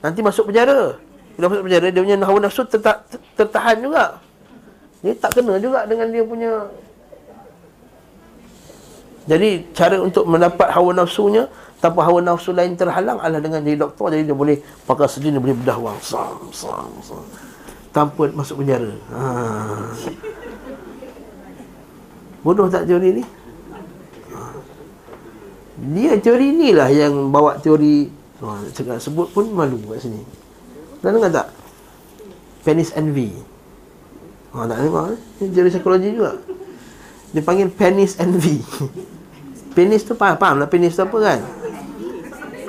Nanti masuk penjara. Bila masuk penjara Dia punya hawa nafsu terta- tertahan juga. Dia tak kena juga dengan dia punya Jadi cara untuk mendapat hawa nafsunya Tanpa hawa nafsu lain terhalang adalah dengan jadi doktor. Jadi dia boleh pakai sejin Dia boleh bedah wang. Sam, sam, sam. Tanpa masuk penjara. Ha. Bodoh tak teori ni? Dia teori ni lah yang bawa teori. Ha, sebut pun malu kat sini. Dan dengar tak? Penis envy ha, Tak dengar Ini teori psikologi juga. Dia panggil penis envy Penis tu faham, faham lah penis tu apa kan?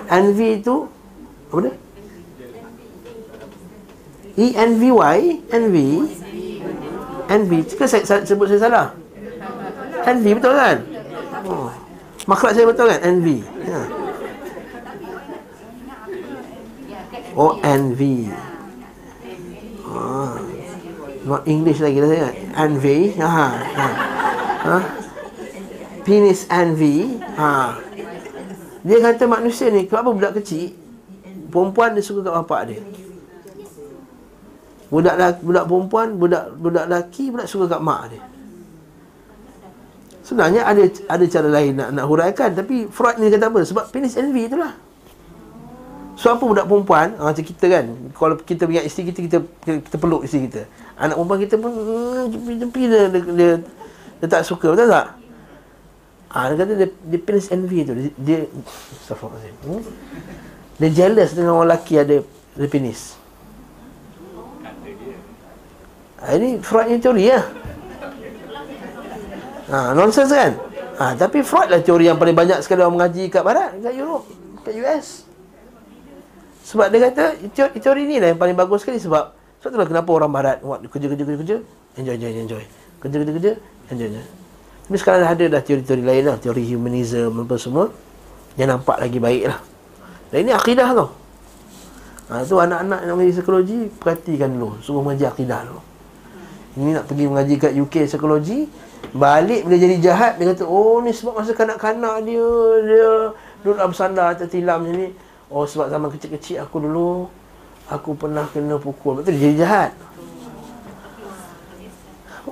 Envy tu Apa dia? E-N-V-Y Envy Envy Cakap saya, saya, sebut saya salah Envy betul kan? Oh. Makhluk saya betul kan? Envy ya. Oh envy ah. Not English lagi lah saya Envy ha. ha. ha. Penis envy ha. Dia kata manusia ni Kenapa budak kecil Perempuan dia suka kat bapak dia Budak laki, budak perempuan, budak budak laki budak suka kat mak dia. Sebenarnya ada ada cara lain nak nak huraikan tapi Freud ni kata apa? Sebab penis envy itulah. So apa budak perempuan ha, macam kita kan kalau kita punya isteri kita kita kita peluk isteri kita. Anak perempuan kita pun hmm, dia, dia, dia, dia, tak suka betul tak? Ah dia kata dia, dia penis envy tu dia dia hmm? dia jealous dengan orang lelaki ada ada penis. Ha, ini Freud ni teori ya. Ha, nonsense kan? Ha, tapi Freud lah teori yang paling banyak sekali orang mengaji kat barat, kat Europe, kat US. Sebab dia kata teori, teori ni lah yang paling bagus sekali sebab sebab itulah kenapa orang barat buat kerja kerja kerja kerja enjoy enjoy enjoy. Kerja kerja kerja enjoy enjoy. Tapi sekarang dah ada dah teori-teori lain lah, teori humanism apa semua yang nampak lagi baik lah. Dan ini akidah tau. Ha, tu anak-anak yang mengaji psikologi perhatikan dulu, suruh mengaji akidah dulu. Ini nak pergi mengaji kat UK psikologi, Balik bila jadi jahat Dia kata oh ni sebab masa kanak-kanak dia Dia duduk dalam sandar tertilam macam ni Oh sebab zaman kecil-kecil aku dulu Aku pernah kena pukul tu dia jadi jahat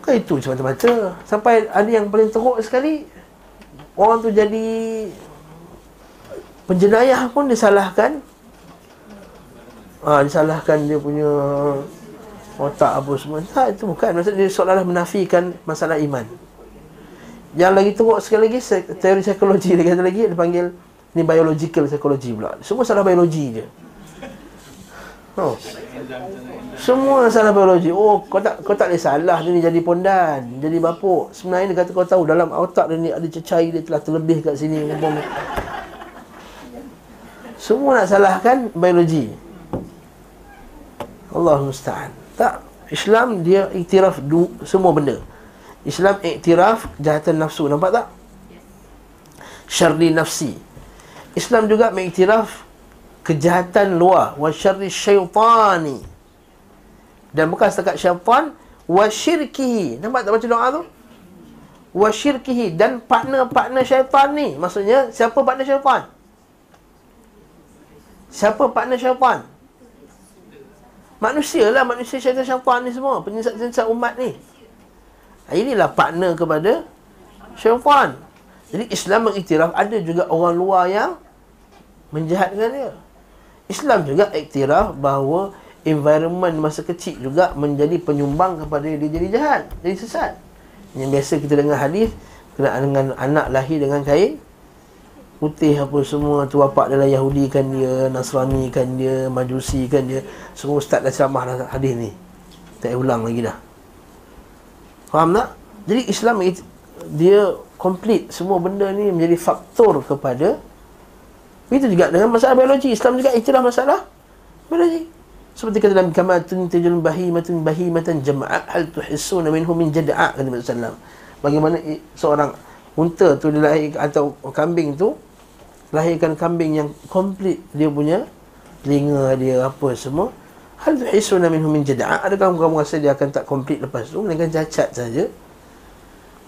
Bukan itu semata-mata Sampai ada yang paling teruk sekali Orang tu jadi Penjenayah pun disalahkan. Ha, Disalahkan dia punya otak apa semua. Tak itu bukan. Maksud dia seolah-olah menafikan masalah iman. Yang lagi teruk sekali lagi teori psikologi. Dia kata lagi dia panggil ni biological psikologi pula. Semua salah biologi je. Oh. Semua salah biologi oh kau tak kau tak boleh salah dia ni jadi pondan jadi bapuk sebenarnya dia kata kau tahu dalam otak dia ni ada cecair dia telah terlebih kat sini semua nak salahkan biologi Allah musta'an tak. Islam dia iktiraf du, semua benda. Islam iktiraf kejahatan nafsu. Nampak tak? Syarri nafsi. Islam juga mengiktiraf kejahatan luar. Wa syarri syaitani. Dan bukan setakat syaitan. Wa syirkihi. Nampak tak baca doa tu? Wa syirkihi. Dan partner-partner syaitan ni. Maksudnya, siapa partner syaitan? Siapa partner syaitan? Manusia lah manusia syaitan-syaitan ni semua Penyesat-penyesat umat ni Inilah partner kepada syaitan Jadi Islam mengiktiraf Ada juga orang luar yang Menjahatkan dia Islam juga iktiraf bahawa Environment masa kecil juga Menjadi penyumbang kepada dia jadi jahat Jadi sesat. Yang biasa kita dengar hadis Kena dengan anak lahir dengan kain putih apa semua tu bapak adalah Yahudi kan dia Nasrani kan dia Majusi kan dia. Semua ustaz dah ceramah dah hadis ni. Tak ulang lagi dah. Faham tak? Jadi Islam dia komplit semua benda ni menjadi faktor kepada itu juga dengan masalah biologi. Islam juga itulah masalah biologi seperti kata dalam kama tuntijul bahimatun bahimatan jama'at hal tuhissuna minhum min jada'a kata Nabi sallam bagaimana seorang unta tu dilahir atau kambing tu lahirkan kambing yang komplit dia punya telinga dia apa semua hal tuhisuna minhum min jada'a adakah kamu rasa dia akan tak komplit lepas tu? Melainkan cacat saja.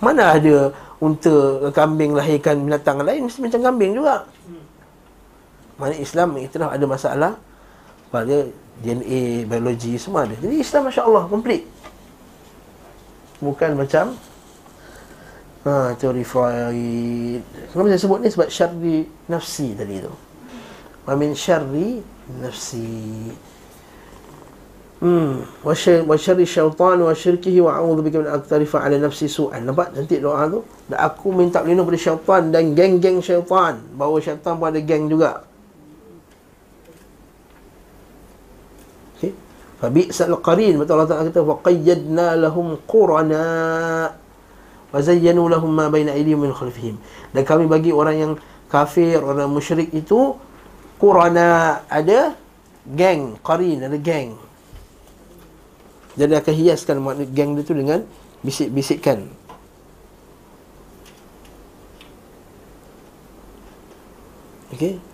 Mana ada unta kambing lahirkan binatang lain mesti macam kambing juga. Mana Islam iktiraf ada masalah pada DNA biologi semua ada jadi Islam masya-Allah komplit bukan macam Ha, teori Freud. Kenapa saya sebut ni? Sebab syarri nafsi tadi tu. Wa min syarri nafsi. Hmm, wa syarri syaitan wa syirkihi wa a'udzu bika min aktarifa ala nafsi su'an. Nampak cantik doa tu? Dan aku minta berlindung pada syaitan dan geng-geng syaitan. Bahawa syaitan pun ada geng juga. Okey. Fa bi'sal qarin. Betul Allah Taala kata wa qayyadna lahum qurana wa zayyanu lahum ma baina aydihim min khalfihim. Dan kami bagi orang yang kafir, orang musyrik itu qurana ada geng, qarin ada geng. Jadi akan hiaskan geng dia tu dengan bisik-bisikkan. Okey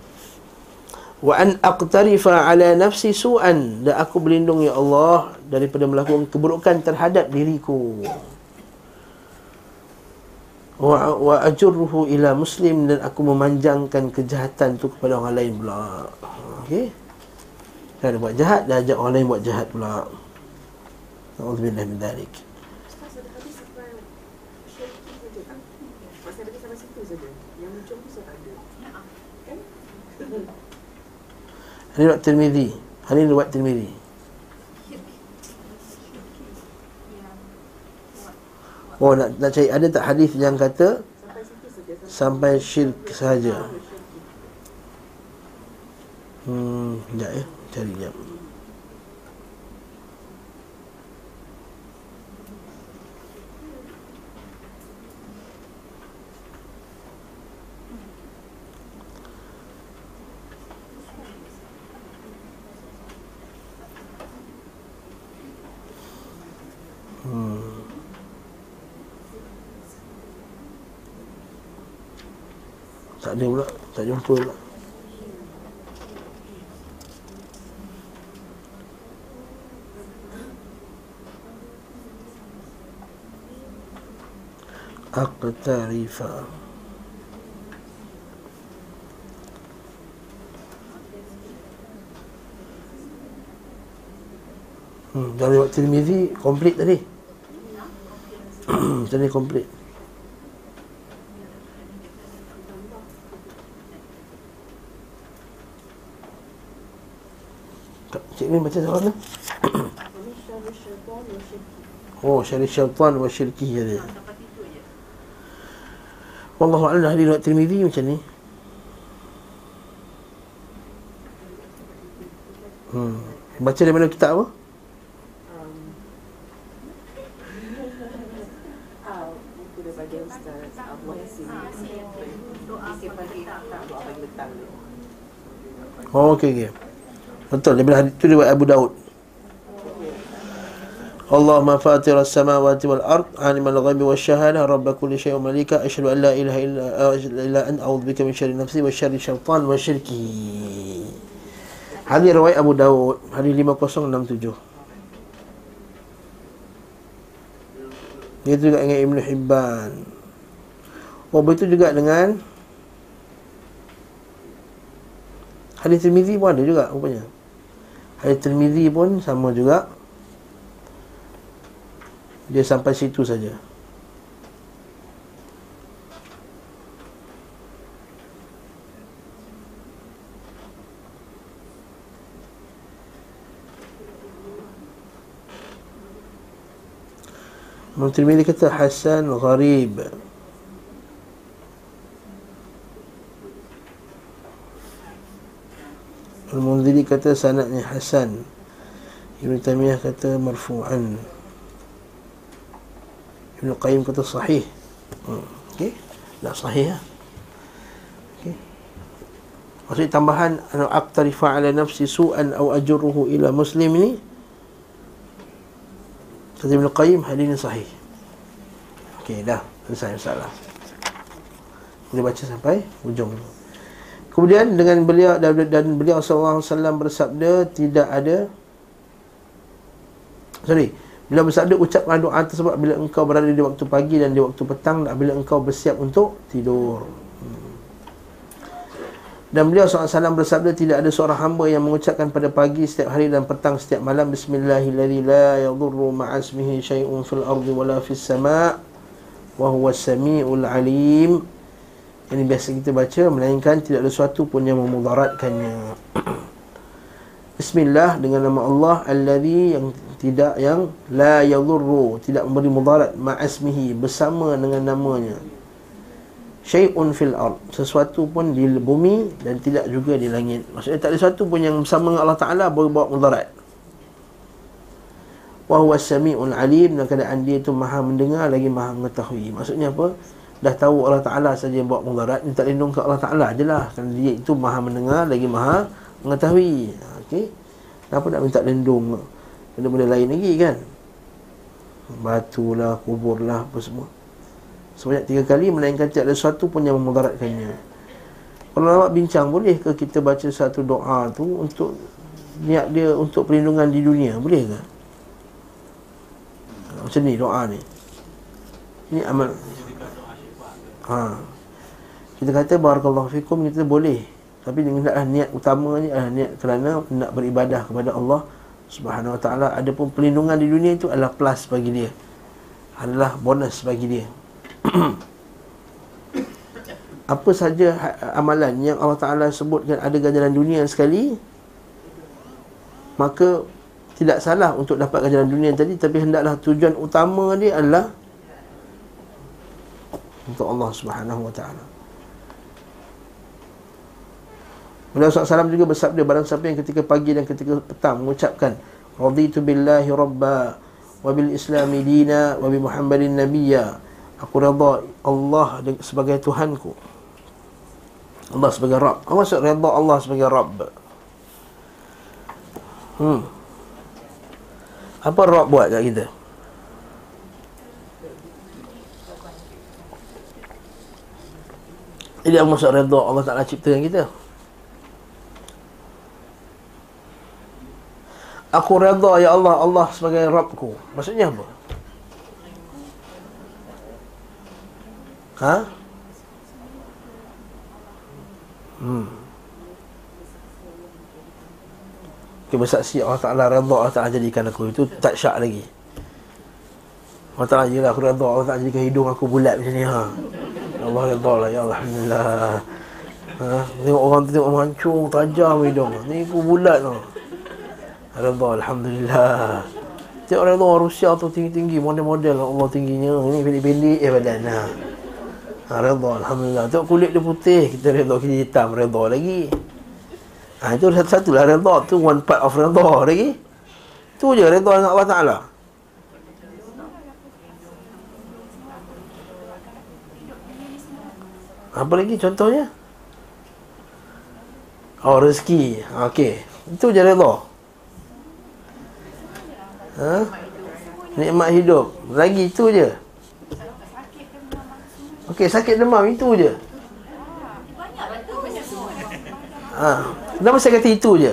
wa an aqtarifa ala nafsi su'an. Dan aku berlindung ya Allah daripada melakukan keburukan terhadap diriku. Wa wa ajurruhu ila muslim. Dan aku memanjangkan kejahatan tu kepada orang lain pula. Okey? Dah buat jahat dah ajak orang lain buat jahat pula. Auzubillahi min dhalik. Riwayat Tirmizi. Ini riwayat Tirmizi. Oh nak nak cari ada tak hadis yang kata sampai syirik saja. Hmm, sekejap ya. Cari jap. Tak ada pula Tak jumpa pula Aqtarifa Hmm, dari waktu Tirmizi komplit tadi. Tadi komplit. Cik Min baca soalan oh, syari syaitan wa syirki jadi. Wallahu a'lam hadis riwayat Tirmizi macam ni. Hmm. Baca dari mana kitab apa? Oh, okey okey. Betul daripada hadis itu riwayat Abu Daud. Allahumma fatir as-samawati wal ard alim al-ghaibi wash-shahada rabb kulli shay'in malika asyhadu an la ilaha illa illa anta a'udzu bika min syarri nafsi wa syarri syaitan wa syirki. Hadis riwayat Abu Daud hadis 5067. Dia juga dengan Ibn Hibban Oh begitu juga dengan Hadis Tirmizi pun ada juga rupanya. Hadis Tirmizi pun sama juga. Dia sampai situ saja. Imam Tirmidhi kata Hasan Gharib Al-Munziri kata sanadnya Hasan. Ibn Tamiyah kata marfu'an. Ibn Qayyim kata sahih. Hmm. Okey. Tak sahih ya Okey. Maksudnya tambahan Anu aqtarifa ala nafsi su'an Au ajurruhu ila muslim ni Kata Ibn Qayyim hadis ini sahih. Okey dah. Selesai masalah. Boleh baca sampai ujung Kemudian dengan beliau dan, beliau sallallahu alaihi wasallam bersabda tidak ada Sorry, beliau bersabda ucapkan doa tersebut bila engkau berada di waktu pagi dan di waktu petang dan bila engkau bersiap untuk tidur. Hmm. Dan beliau SAW bersabda tidak ada seorang hamba yang mengucapkan pada pagi setiap hari dan petang setiap malam Bismillahirrahmanirrahim la yadurru ma'asmihi syai'un fil ardi wala fis sama' wa huwa sami'ul alim ini biasa kita baca Melainkan tidak ada sesuatu pun yang memudaratkannya. Bismillah dengan nama Allah Alladhi yang tidak yang La yadurru Tidak memberi mudarat Ma'asmihi Bersama dengan namanya. Syai'un fil ard Sesuatu pun di bumi Dan tidak juga di langit. Maksudnya tak ada sesuatu pun yang bersama dengan Allah Ta'ala Boleh bawa mudarat. Wahuwa sami'un alim Dan keadaan dia itu maha mendengar Lagi maha mengetahui. Maksudnya apa? Dah tahu Allah Ta'ala saja yang bawa mudarat Minta lindung ke Allah Ta'ala je lah Kerana dia itu maha mendengar Lagi maha mengetahui Okey. Kenapa nak minta lindung benda-benda lain lagi kan? Batu lah, kubur lah, apa semua. Sebanyak tiga kali melainkan tidak ada sesuatu pun yang memudaratkannya. Kalau nak bincang, boleh ke kita baca satu doa tu untuk niat dia untuk perlindungan di dunia? Boleh ke? Macam ni doa ni. Ini amal. Ha. Kita kata barakallahu fikum kita boleh tapi hendaklah niat utamanya adalah niat kerana nak beribadah kepada Allah Subhanahu Wa Taala. Adapun perlindungan di dunia itu adalah plus bagi dia. Adalah bonus bagi dia. Apa saja amalan yang Allah Taala sebutkan ada ganjaran dunia sekali maka tidak salah untuk dapat ganjaran dunia tadi tapi hendaklah tujuan utama dia adalah untuk Allah Subhanahu Wa Taala. Nabi SAW juga bersabda barang siapa yang ketika pagi dan ketika petang mengucapkan Raditu billahi rabba wa bil islami dina wa bi muhammadin nabiyya Aku reda Allah sebagai Tuhanku Allah sebagai Rabb Apa maksud reda Allah sebagai Rabb? Hmm. Apa Rabb buat kat kita? Jadi apa maksud reda Allah Ta'ala ciptakan kita? Aku redha ya Allah Allah sebagai Rabbku Maksudnya apa? Ha? Hmm Okay, bersaksi Allah Ta'ala redha Allah Ta'ala jadikan aku Itu tak syak lagi Allah Ta'ala jelah aku redha Allah Ta'ala jadikan hidung aku bulat macam ni ha. Allah redha lah ya Alhamdulillah. Ha? Tengok orang tu tengok mancung tajam hidung. Ni aku bulat tau Redha Alhamdulillah. Tengok redha orang Rusia tu tinggi-tinggi Model-model Allah tingginya. Ini pendek-pendek eh badan ha. ha redha Alhamdulillah. Tengok kulit dia putih Kita redha kita hitam Redha lagi. Ha, Itu satu-satu lah redha tu One part of redha lagi. Tu je redha dengan Allah Ta'ala Apa lagi contohnya? Oh rezeki Okey Itu je redha ha? Nikmat hidup Lagi itu je Okey, sakit demam itu je ha. Kenapa saya kata itu je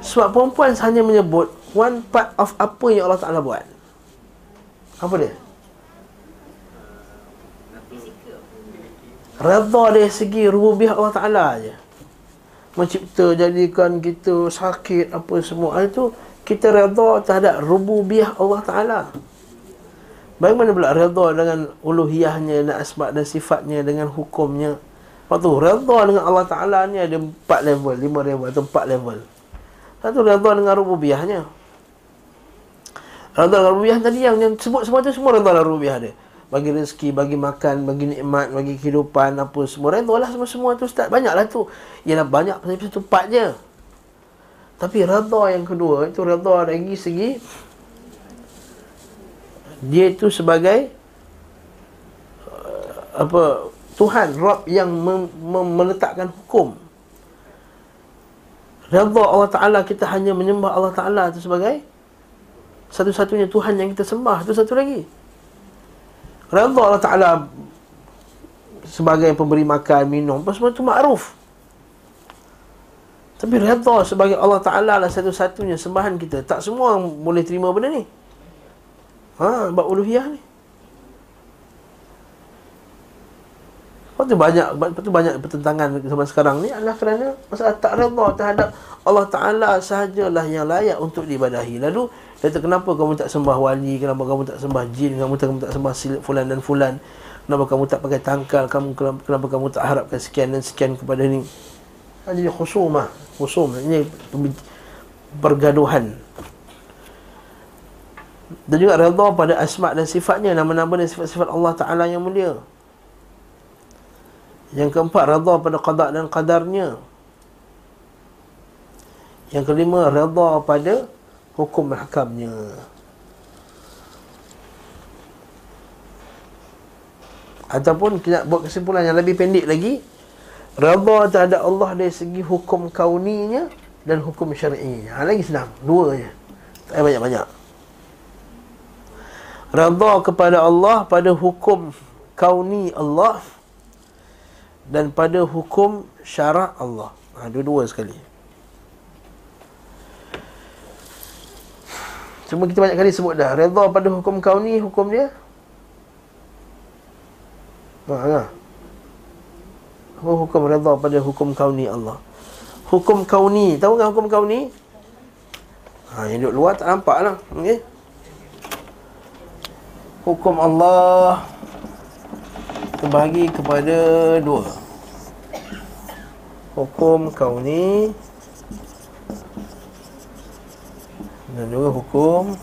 Sebab perempuan hanya menyebut One part of apa yang Allah Ta'ala buat Apa dia? Redha dari segi rububiah Allah Ta'ala je. Mencipta, jadikan kita sakit Apa semua. Itu kita redha terhadap rububiyah Allah Ta'ala. Bagaimana pula redha dengan uluhiyahnya dan asma' dan sifatnya dengan hukumnya? Lepas tu redha dengan Allah Ta'ala ni ada empat level, lima level atau empat level. Satu redha dengan rububiyahnya Redha dengan rububiyah tadi yang, yang sebut semua tu semua redha dengan rububiyah dia bagi rezeki, bagi makan, bagi nikmat, bagi kehidupan, apa semua. Redha lah semua-semua tu Ustaz. Banyaklah tu. Ialah banyak tapi satu part je. Tapi redha yang kedua itu redha dari segi dia itu sebagai uh, apa Tuhan Rabb yang mem- mem- meletakkan hukum. Redha Allah Taala kita hanya menyembah Allah Taala itu sebagai satu-satunya Tuhan yang kita sembah. Itu satu lagi. Redha Allah Taala sebagai pemberi makan, minum, semua itu makruf. Tapi redha sebagai Allah Ta'ala lah satu-satunya sembahan kita. Tak semua boleh terima benda ni. Ha, bab uluhiyah ni. Lepas tu banyak Lepas tu banyak pertentangan zaman sekarang ni adalah kerana masalah tak redha terhadap Allah Ta'ala sahajalah yang layak untuk diibadahi. Lalu kata kenapa kamu tak sembah wali Kenapa kamu tak sembah jin Kenapa kamu tak sembah fulan dan fulan? Kenapa kamu tak pakai tangkal? Kamu Kenapa, kenapa kamu tak harapkan sekian dan sekian kepada ni? Jadi khusumah khusum ini pergaduhan. Dan juga redha pada asma dan sifatnya nama-nama dan sifat-sifat Allah Taala yang mulia. Yang keempat redha pada qada dan qadarnya. Yang kelima redha pada hukum mahkamnya. Ataupun kita buat kesimpulan yang lebih pendek lagi redha terhadap Allah dari segi hukum kauninya dan hukum syar'inya ha, lagi senang. Dua je. Tak banyak-banyak. Rada kepada Allah pada hukum kauni Allah dan pada hukum syarak Allah. Ha, dua-dua sekali. Cuma kita banyak kali sebut dah. Reda pada hukum kauni, hukum dia. Ha, ha. Hukum reda pada hukum kauni Allah? Hukum kauni. Tahu kan hukum kauni? Ha, yang duduk luar tak nampak lah. Okay? hukum Allah terbahagi kepada dua hukum kauni dan juga hukum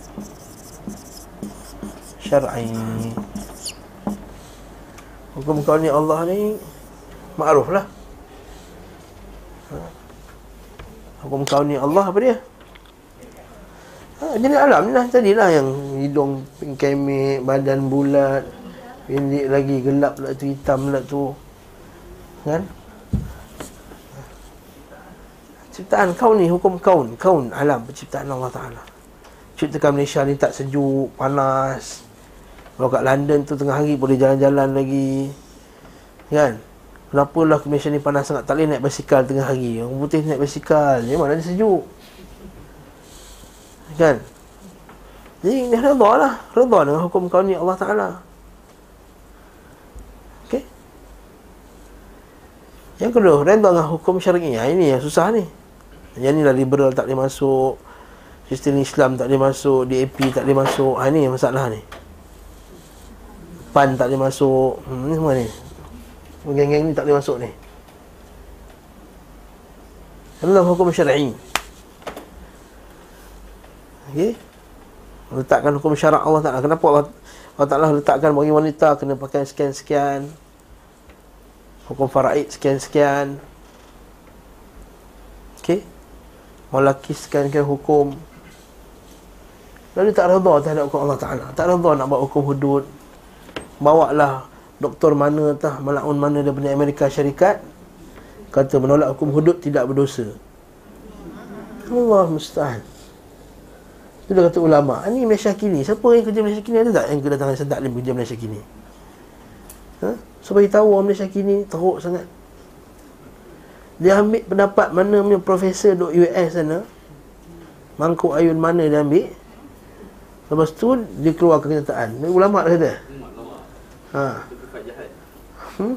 syar'i hukum kauni Allah ni makruf lah ha. hukum kauni Allah apa dia Ha, jenis alam ni lah tadi lah yang hidung kemek, badan bulat, pendek lagi, gelap pula tu, hitam pula tu. Kan? Ciptaan kau ni, hukum kaun, kaun alam penciptaan Allah Ta'ala. Ciptakan Malaysia ni tak sejuk, panas. Kalau kat London tu tengah hari boleh jalan-jalan lagi. Kan? Kenapa lah Malaysia ni panas sangat? Tak boleh naik basikal tengah hari. Orang putih naik basikal. Mana dia sejuk? Kan? Jadi dia redha lah. Redha dengan hukum kauni Allah Ta'ala. Yang kedua, redha dengan hukum syar'i. Ha, ini yang susah ni. Yang ni lah liberal tak boleh masuk. Sistem Islam tak boleh masuk. DAP tak boleh masuk. Ha, ini masalah ni. PAN tak boleh masuk. Hmm, ni semua ni. Geng-geng ni tak boleh masuk ni. Dalam hukum syar'i. Okey. Letakkan hukum syarak Allah Taala. Kenapa Allah, Allah Taala letakkan bagi wanita kena pakai sekian-sekian. Hukum faraid sekian-sekian. Okey. Lelaki sekian-sekian hukum. Lalu tak redha terhadap hukum Allah Taala. Tak redha nak buat hukum hudud. Bawa lah doktor mana tah malaun mana daripada Amerika Syarikat kata menolak hukum hudud tidak berdosa. Allah mustahil. Itu dah kata ulama. Ini Malaysia kini. Siapa yang kerja Malaysia kini ada tak yang kedatangan sedak dalam kerja Malaysia kini? Ha? Supaya tahu orang Malaysia kini teruk sangat. Dia ambil pendapat mana punya profesor duk US sana. Mangkuk ayun mana dia ambil. Lepas tu dia keluar kenyataan. Ini ulama dah kata. Ha. Hmm?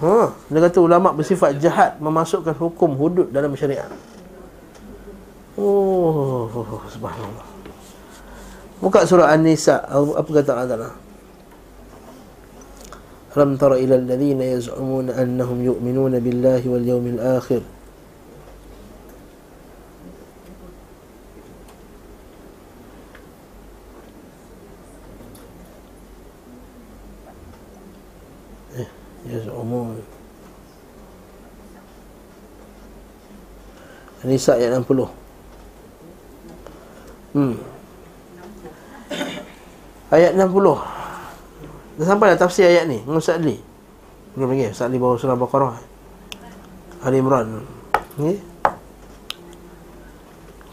Ha, dia kata ulama bersifat jahat memasukkan hukum hudud dalam syariat. Oh, subhanallah. Buka surah An-Nisa. Apa kata Allah Ta'ala? Alam tara ila alladhina yaz'umuna annahum yu'minuna billahi wal yawmil akhir. Eh, yaz'umun. An-Nisa ayat 60. Hmm. Ayat 60. Dah sampai dah tafsir ayat ni. Ustaz Ali. Belum lagi. Ustaz Ali bawa surah Baqarah. Ali Imran. Ni.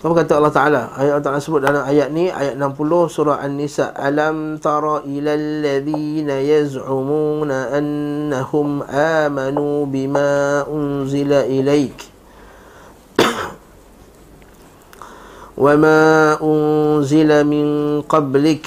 Apa kata Allah Ta'ala? Ayat Allah Ta'ala sebut dalam ayat ni, ayat 60 surah An-Nisa. Alam tara ilal ladhina yaz'umuna annahum amanu bima unzila ilaik. وما أنزل من قبلك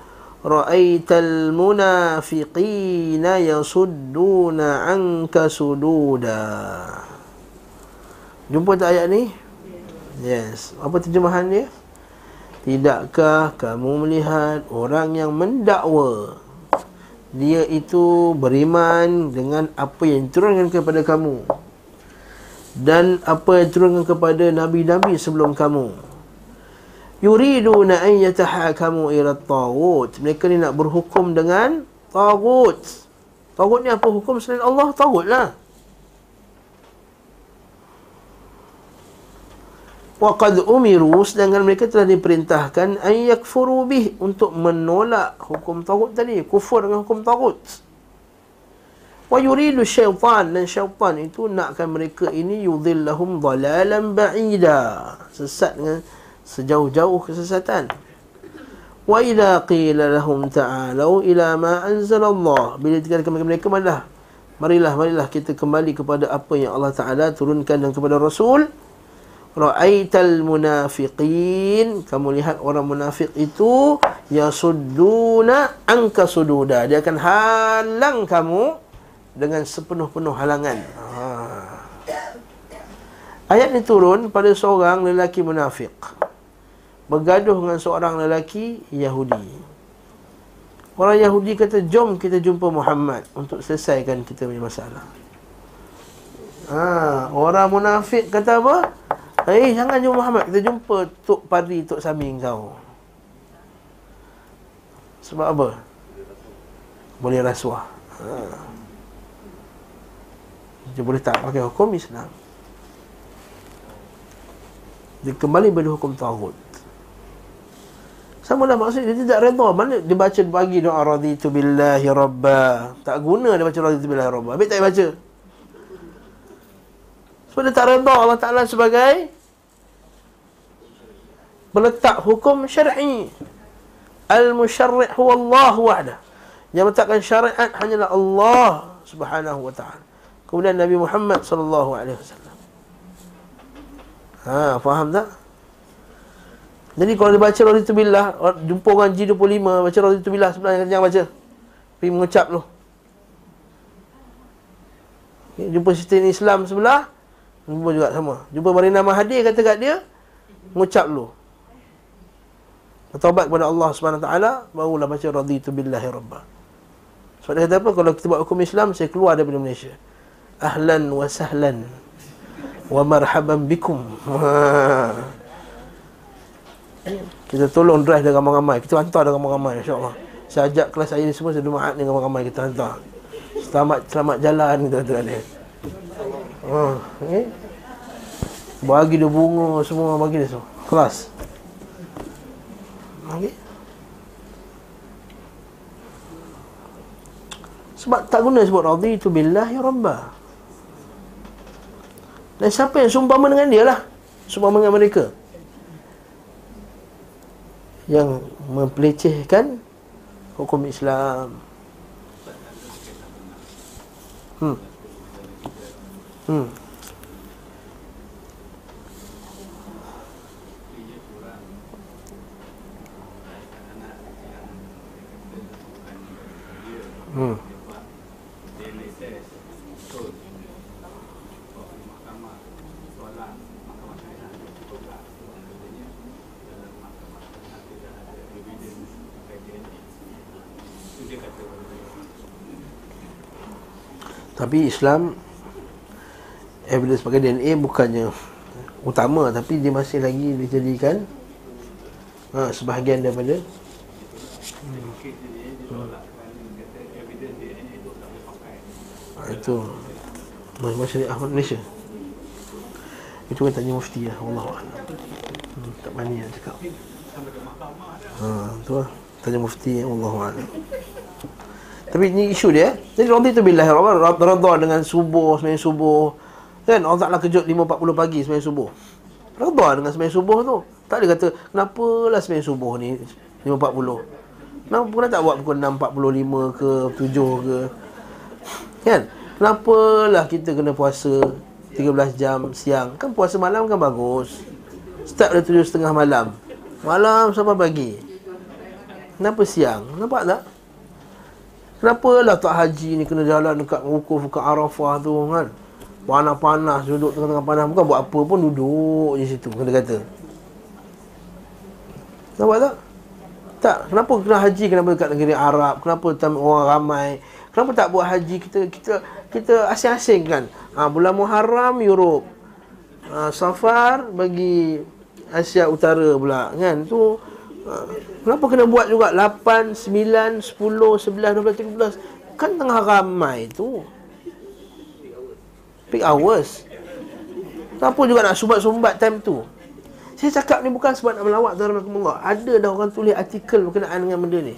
رأيت المنافقين يصدون عنك سدودا Jumpa tak ayat ni? Yes. Apa terjemahan dia? Tidakkah kamu melihat orang yang mendakwa dia itu beriman dengan apa yang turunkan kepada kamu dan apa yang turunkan kepada nabi-nabi sebelum kamu Yuriduna an yatahakamu ila tagut mereka ni nak berhukum dengan tagut tagut ni apa hukum selain Allah tagut lah Waqad umiru sedangkan mereka telah diperintahkan an yakfuru bih untuk menolak hukum tagut tadi, kufur dengan hukum tagut. Wa yuridu syaitan dan syaitan itu nakkan mereka ini yudhillahum dhalalan ba'ida. Sesat dengan sejauh-jauh kesesatan. Wa idza qila lahum ta'alu ila ma anzala Allah. Bila dikatakan kepada mereka marilah marilah marilah kita kembali kepada apa yang Allah Taala turunkan dan kepada Rasul. Ra'aital munafiqin Kamu lihat orang munafik itu Yasudduna angka sududa Dia akan halang kamu dengan sepenuh-penuh halangan. Ha. Ayat ini turun pada seorang lelaki munafik. Bergaduh dengan seorang lelaki Yahudi. Orang Yahudi kata, jom kita jumpa Muhammad untuk selesaikan kita punya masalah. Ha, orang munafik kata apa? Eh, jangan jumpa Muhammad. Kita jumpa Tok Padri, Tok Saming kau. Sebab apa? Boleh rasuah. Ha. Dia boleh tak pakai hukum Islam Dia kembali pada hukum Tawud Sama lah maksudnya Dia tidak reda. Mana dia baca bagi doa Raditu billahi rabba. Tak guna dia baca Raditu billahi rabba. Habis tak baca. Sebab dia tak reda Allah Ta'ala sebagai Meletak hukum syar'i. Al-musyarri' huwa Allah wa'dah Yang meletakkan syariat hanyalah Allah Subhanahu wa ta'ala. Kemudian Nabi Muhammad sallallahu alaihi wasallam. Ha, faham tak? Jadi kalau dibaca raditu billah, jumpa orang G25 baca raditu billah sebenarnya jangan baca. Pergi mengucap lu. Okay, jumpa sistem Islam sebelah, jumpa juga sama. Jumpa Marina Mahathir kata kat dia, mengucap lu. Bertaubat kepada Allah Taala, barulah baca raditu billahi rabba. Sebab dia kata apa? Kalau kita buat hukum Islam, saya keluar daripada Malaysia ahlan wa sahlan wa marhaban bikum kita tolong drive dengan ramai-ramai. Kita hantar dengan ramai-ramai insyaAllah. Saya ajak kelas saya ni semua saya dumaat dengan ramai-ramai kita hantar. Selamat selamat jalan kita kata dia ha, okay. bagi dia bunga semua bagi dia semua. Kelas. Okay. sebab tak guna sebut radhi tu billah ya rabbah dan siapa yang sumpah dengan dia lah. Sumpah dengan mereka Yang mempelecehkan Hukum Islam. Hmm. Hmm. Hmm Tapi Islam Evidence pakai DNA bukannya Utama Tapi dia masih lagi dijadikan ha, Sebahagian daripada hmm. ha, Itu. Mahkamah Syariah Ahmad Malaysia. Itu kan tanya mufti lah Allah hmm, Tak mani yang cakap. Ha, Itu lah. Tanya mufti Allah Allah tapi ni isu dia Jadi roti tu bila Rada dengan subuh Semayang subuh. Kan Allah Ta'ala kejut 5.40 pagi Semayang subuh. Rada dengan semayang subuh tu Tak ada kata Kenapa lah semayang subuh ni 5.40 Kenapa pun tak buat pukul 6.45 ke 7 ke. Kan Kenapa lah kita kena puasa 13 jam siang? Kan puasa malam kan bagus. Start dari tujuh setengah malam. Malam sampai pagi. Kenapa siang? Nampak tak? Kenapa lah tak haji ni kena jalan dekat wukuf dekat Arafah tu kan? Panas-panas duduk tengah-tengah panas Bukan buat apa pun duduk di situ Kena kata Nampak tak? Tak, kenapa kena haji kenapa dekat negeri Arab? Kenapa orang ramai? Kenapa tak buat haji kita kita kita asing-asing kan? Ha, bulan Muharram Europe. Ha, Safar bagi Asia Utara pula kan? Tu ha, kenapa kena buat juga 8, 9, 10, 11, 12, 13? Kan tengah ramai tu. Peak hours. Kenapa juga nak sumbat-sumbat time tu? Saya cakap ni bukan sebab nak melawat tuan Allah. Ada dah orang tulis artikel berkenaan dengan benda ni.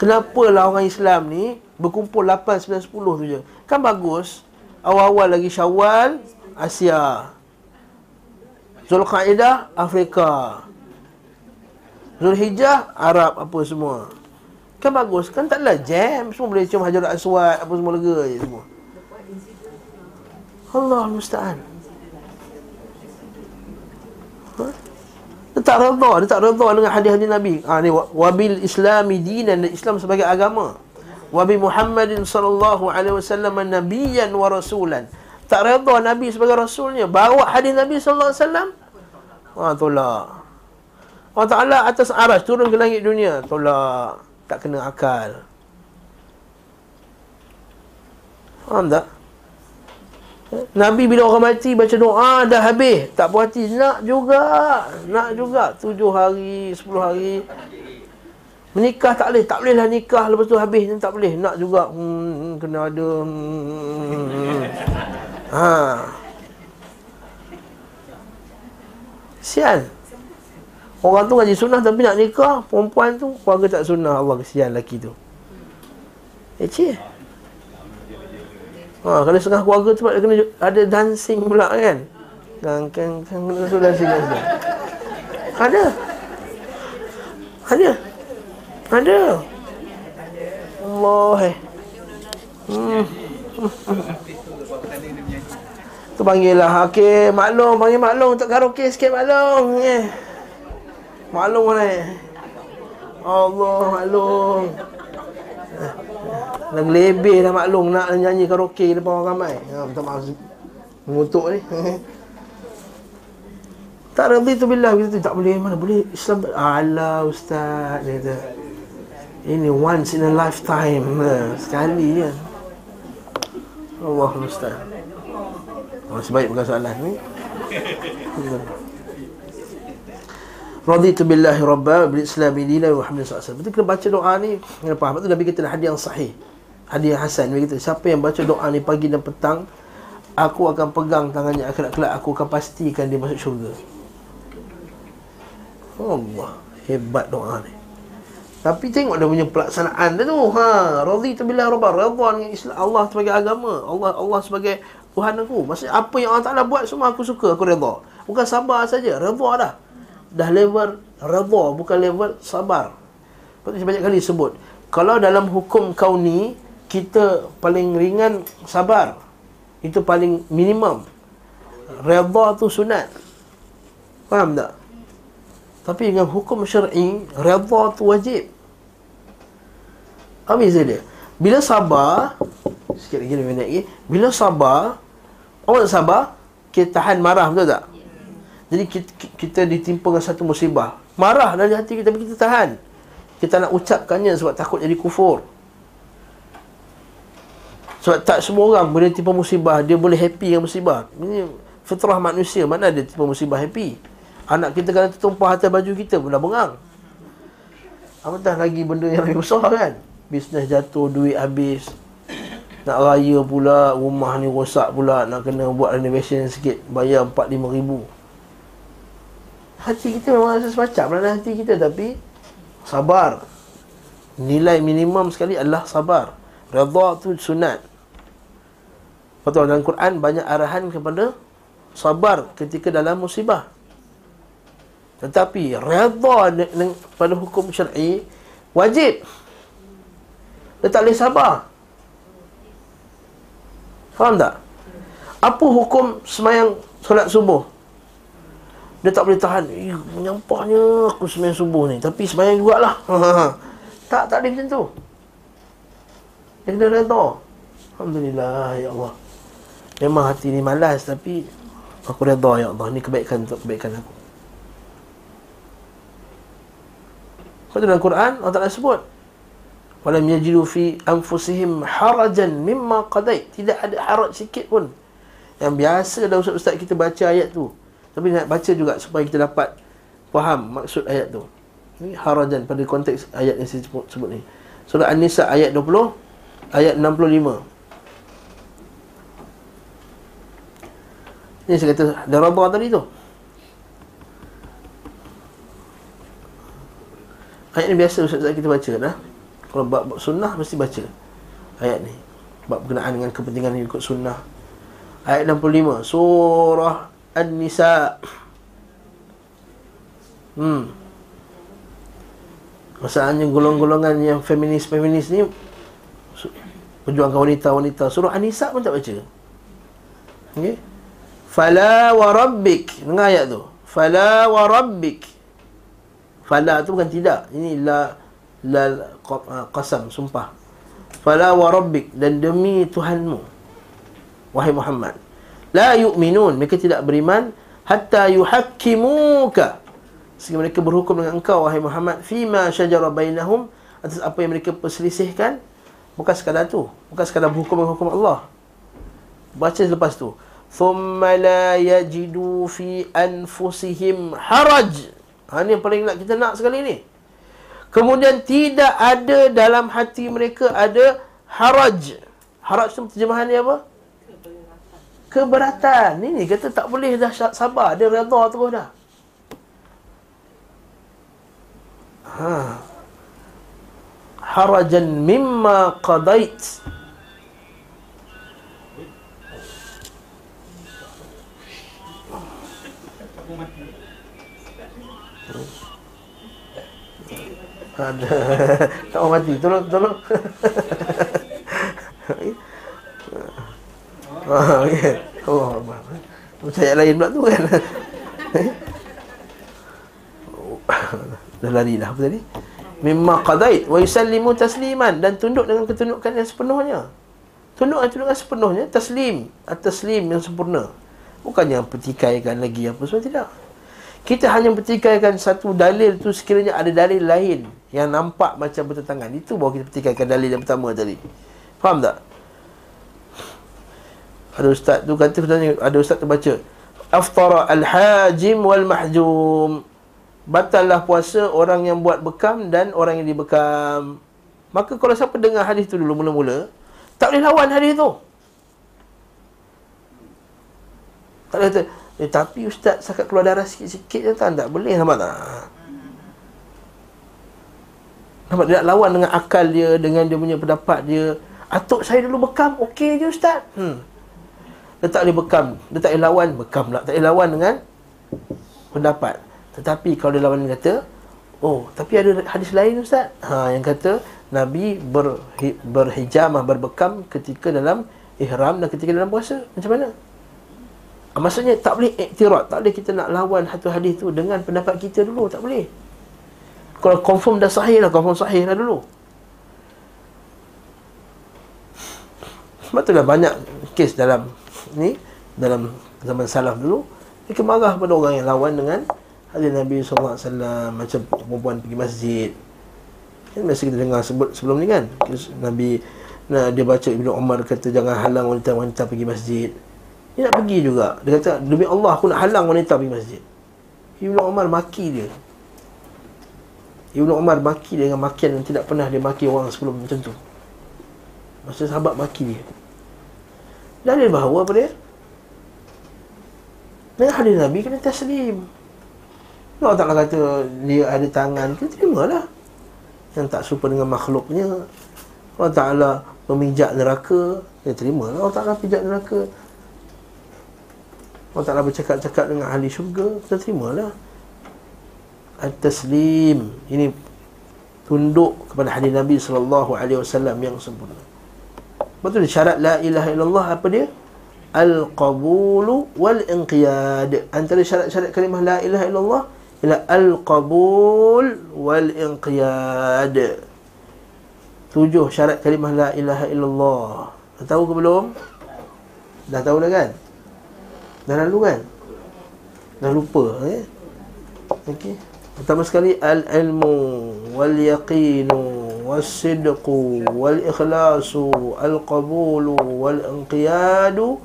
Kenapa lah orang Islam ni berkumpul 8, 9, 10 tu je. Kan bagus. Awal-awal lagi Syawal, Asia. Zulqaidah, Afrika. Zulhijjah, Arab apa semua. Kan bagus. Kan taklah jam. Semua boleh cium hajar aswad, apa semua lega je semua. Allah musta'an. Dia tak redha, dia tak redha dengan hadis-hadis Nabi. Ha ni wabil islami dinan Islam sebagai agama. Wabi Muhammadin sallallahu alaihi wasallam nabiyyan wa rasulan. Tak redha Nabi sebagai rasulnya. Bawa hadis Nabi sallallahu alaihi wasallam. Ha tolak. Allah Ta'ala atas aras turun ke langit dunia. Tolak. Tak kena akal. Faham tak? Nabi bila orang mati baca doa dah habis. Tak puas hati. Nak juga. Nak juga. Tujuh hari, sepuluh hari. Menikah tak boleh. Tak boleh lah nikah. Lepas tu habis. Tak boleh. Nak juga. Hmm, kena ada. Hmm. Ha. Sian. Orang tu ngaji sunnah tapi nak nikah. Perempuan tu keluarga tak sunnah. Allah kesian lelaki tu. Eh, cik. Ha, kalau setengah keluarga tu kena ada dancing pula kan. Kan kan kan kena tu dancing dancing. Ada. Ada. Ada. Allah. Eh. Hmm. Tu panggil lah Okey maklum Panggil maklum Untuk karaoke sikit maklum eh. Maklum mana eh. Allah maklum Dah lebih dah maklum nak nyanyi karaoke depan orang ramai. Ha, minta maaf. Mengutuk ni. tak redi tu bila kita tak boleh mana boleh Islam ala ustaz dia kata. Ini once in a lifetime ha, sekali kan. Allah ustaz. Oh, sebaik bukan soalan ni. Raditu billahi rabba bil islam dina wa Muhammad sallallahu alaihi kena baca doa ni. Kena faham. Betul? Nabi kata hadis yang sahih. Hadis Hasan. Begitu siapa yang baca doa ni pagi dan petang aku akan pegang tangannya akhirat kelak. Aku akan pastikan dia masuk syurga. Allah hebat doa ni. Tapi tengok dia punya pelaksanaan dia tu. Ha radhi tu bila rabbah redha dengan Islam Allah sebagai agama. Allah Allah sebagai Tuhan aku. Maksudnya apa yang Allah Taala buat semua aku suka aku redha bukan sabar saja redha dah dah level redha bukan level sabar. Seperti banyak kali sebut kalau dalam hukum kau ni kita paling ringan sabar. Itu paling minimum. Redha tu sunat. Faham tak? Tapi dengan hukum syar'i redha tu wajib. Apa beza dia? Bila sabar sikit lagi lebih lagi. Bila sabar tak sabar kita tahan marah betul tak jadi kita, kita ditimpa dengan satu musibah. Marah dari hati kita tapi kita tahan. Kita nak ucapkannya sebab takut jadi kufur. Sebab tak semua orang boleh tipu musibah. Dia boleh happy dengan musibah. Ini fitrah manusia. Mana ada tipu musibah happy? Anak kita kalau tertumpah atas baju kita pun dah bengang Apatah lagi benda yang lebih besar kan? Bisnes jatuh, duit habis. Nak raya pula, rumah ni rosak pula. Nak kena buat renovation sikit Bayar 4-5 ribu Hati kita memang rasa semacam lah hati kita Tapi Sabar Nilai minimum sekali adalah sabar Redha tu sunat Betul dalam Quran banyak arahan kepada sabar ketika dalam musibah. Tetapi redha pada hukum syar'i wajib. Dia tak boleh sabar. Faham tak? Apa hukum semayang solat subuh? Dia tak boleh tahan. Menyampahnya aku semayang subuh ni. Tapi semayang jugalah. tak, tak ada macam tu. Dia kena redha. Alhamdulillah, ya Allah. Memang hati ni malas tapi aku redha ya Allah. Ni kebaikan untuk kebaikan aku. Kata dalam Quran Allah Ta'ala sebut Walam yajidu fi anfusihim harajan mimma qadait Tidak ada haraj sikit pun Yang biasa dah ustaz-ustaz kita baca ayat tu Tapi nak baca juga supaya kita dapat Faham maksud ayat tu. Ini harajan pada konteks ayat yang saya sebut, sebut ni. Surah An-Nisa ayat 20 Ayat 65 Ini saya kata Dah rabah tadi tu. Ayat ni biasa Ustaz kita baca dah Kalau bab, bab sunnah mesti baca Ayat ni. Bab berkenaan dengan kepentingan ikut sunnah. Ayat 65 Surah An-Nisa. Hmm. Masalahnya golong-golongan yang feminis-feminis ni Perjuangkan wanita-wanita Surah An-Nisa pun tak baca. Okay Fala wa rabbik. Dengar ayat tu. Fala wa rabbik. Fala tu bukan tidak. Ini la la ah, qasam sumpah. Fala wa rabbik. Dan demi Tuhanmu. Wahai Muhammad. La yu'minun. Mereka tidak beriman hatta yuhakkimuka. Sehingga mereka berhukum dengan engkau wahai Muhammad fima syajara bainahum atas apa yang mereka perselisihkan. Bukan sekadar tu. Bukan sekadar berhukum dengan hukum Allah. Baca selepas tu. Thumma la yajidu fi anfusihim haraj. Ha, ini yang paling nak kita nak sekali ni. Kemudian tidak ada dalam hati mereka ada haraj. Haraj tu terjemahan dia apa? Keberatan. Ini kata tak boleh dah sabar. Dia redha terus dah. Ha. Harajan mimma qadait. Ada. tak mau mati. Tolong, tolong. Ah, okey. Oh, yang lain pula tu kan. Dah lari dah apa tadi? Mimma qadait wa yusallimu tasliman dan tunduk dengan ketundukan yang sepenuhnya. Tunduk dengan ketundukan sepenuhnya taslim, at-taslim yang sempurna. Bukannya pertikaikan lagi apa semua tidak. Kita hanya pertikaikan satu dalil tu sekiranya ada dalil lain yang nampak macam bertentangan. Itu baru kita petikaikan dalil yang pertama tadi. Faham tak? Ada ustaz tu kata ada ustaz tu baca aftara al-hajim wal mahjum. Batallah puasa orang yang buat bekam dan orang yang dibekam. Maka kalau siapa dengar hadis tu dulu mula-mula, tak boleh lawan hadis tu. Tak boleh kata, eh, tapi ustaz sakat keluar darah sikit-sikit tak, tak boleh nampak tak? Nampak dia nak lawan dengan akal dia Dengan dia punya pendapat dia Atuk saya dulu bekam Okey je ustaz hmm. Dia tak boleh bekam. Dia tak boleh lawan Bekam pula. Tak boleh lawan dengan Pendapat. Tetapi kalau dia lawan dia kata Oh Tapi ada hadis lain ustaz. Ha, Yang kata Nabi ber, berhijamah Berbekam ketika dalam Ihram dan ketika dalam puasa. Macam mana? Ha, maksudnya tak boleh iktirat Tak boleh kita nak lawan satu hadis tu Dengan pendapat kita dulu. Tak boleh. Kalau confirm dah sahih lah Confirm sahih lah dulu. Sebab tu lah banyak kes dalam ni Dalam zaman salaf dulu Mereka marah pada orang yang lawan dengan Hadis Nabi SAW Macam perempuan pergi masjid. Kan biasa kita dengar sebut sebelum ni kan Nabi nah, Dia baca Ibn Umar kata Jangan halang wanita-wanita pergi masjid. Dia nak pergi juga. Dia kata Demi Allah aku nak halang wanita pergi masjid. Ibn Umar maki dia. Ibnu Umar maki dia dengan makian yang tidak pernah dia maki orang sebelum macam tu. Masa sahabat maki dia. Dan dia bahawa apa dia? Dengan hadis Nabi kena taslim. Allah Ta'ala kata dia ada tangan, kita terimalah. Yang tak serupa dengan makhluknya. Allah Ta'ala memijak neraka, dia terima Allah Ta'ala pijak neraka. Allah Ta'ala bercakap-cakap dengan ahli syurga, kita terimalah at-taslim ini tunduk kepada hadis Nabi wasallam yang sempurna. Betul syarat la ilaha illallah apa dia? al-qabulu wal-inqiyad. Antara syarat-syarat kalimah la ilaha illallah ialah al-qabul wal-inqiyad. Tujuh syarat kalimah la ilaha illallah. Dah tahu ke belum? Dah tahu dah kan? Dah lalu kan? Dah lupa eh? Okey. Pertama sekali al-ilmu wal-yaqinu was-sidqu wal-ikhlasu al-qabulu wal-inqiyadu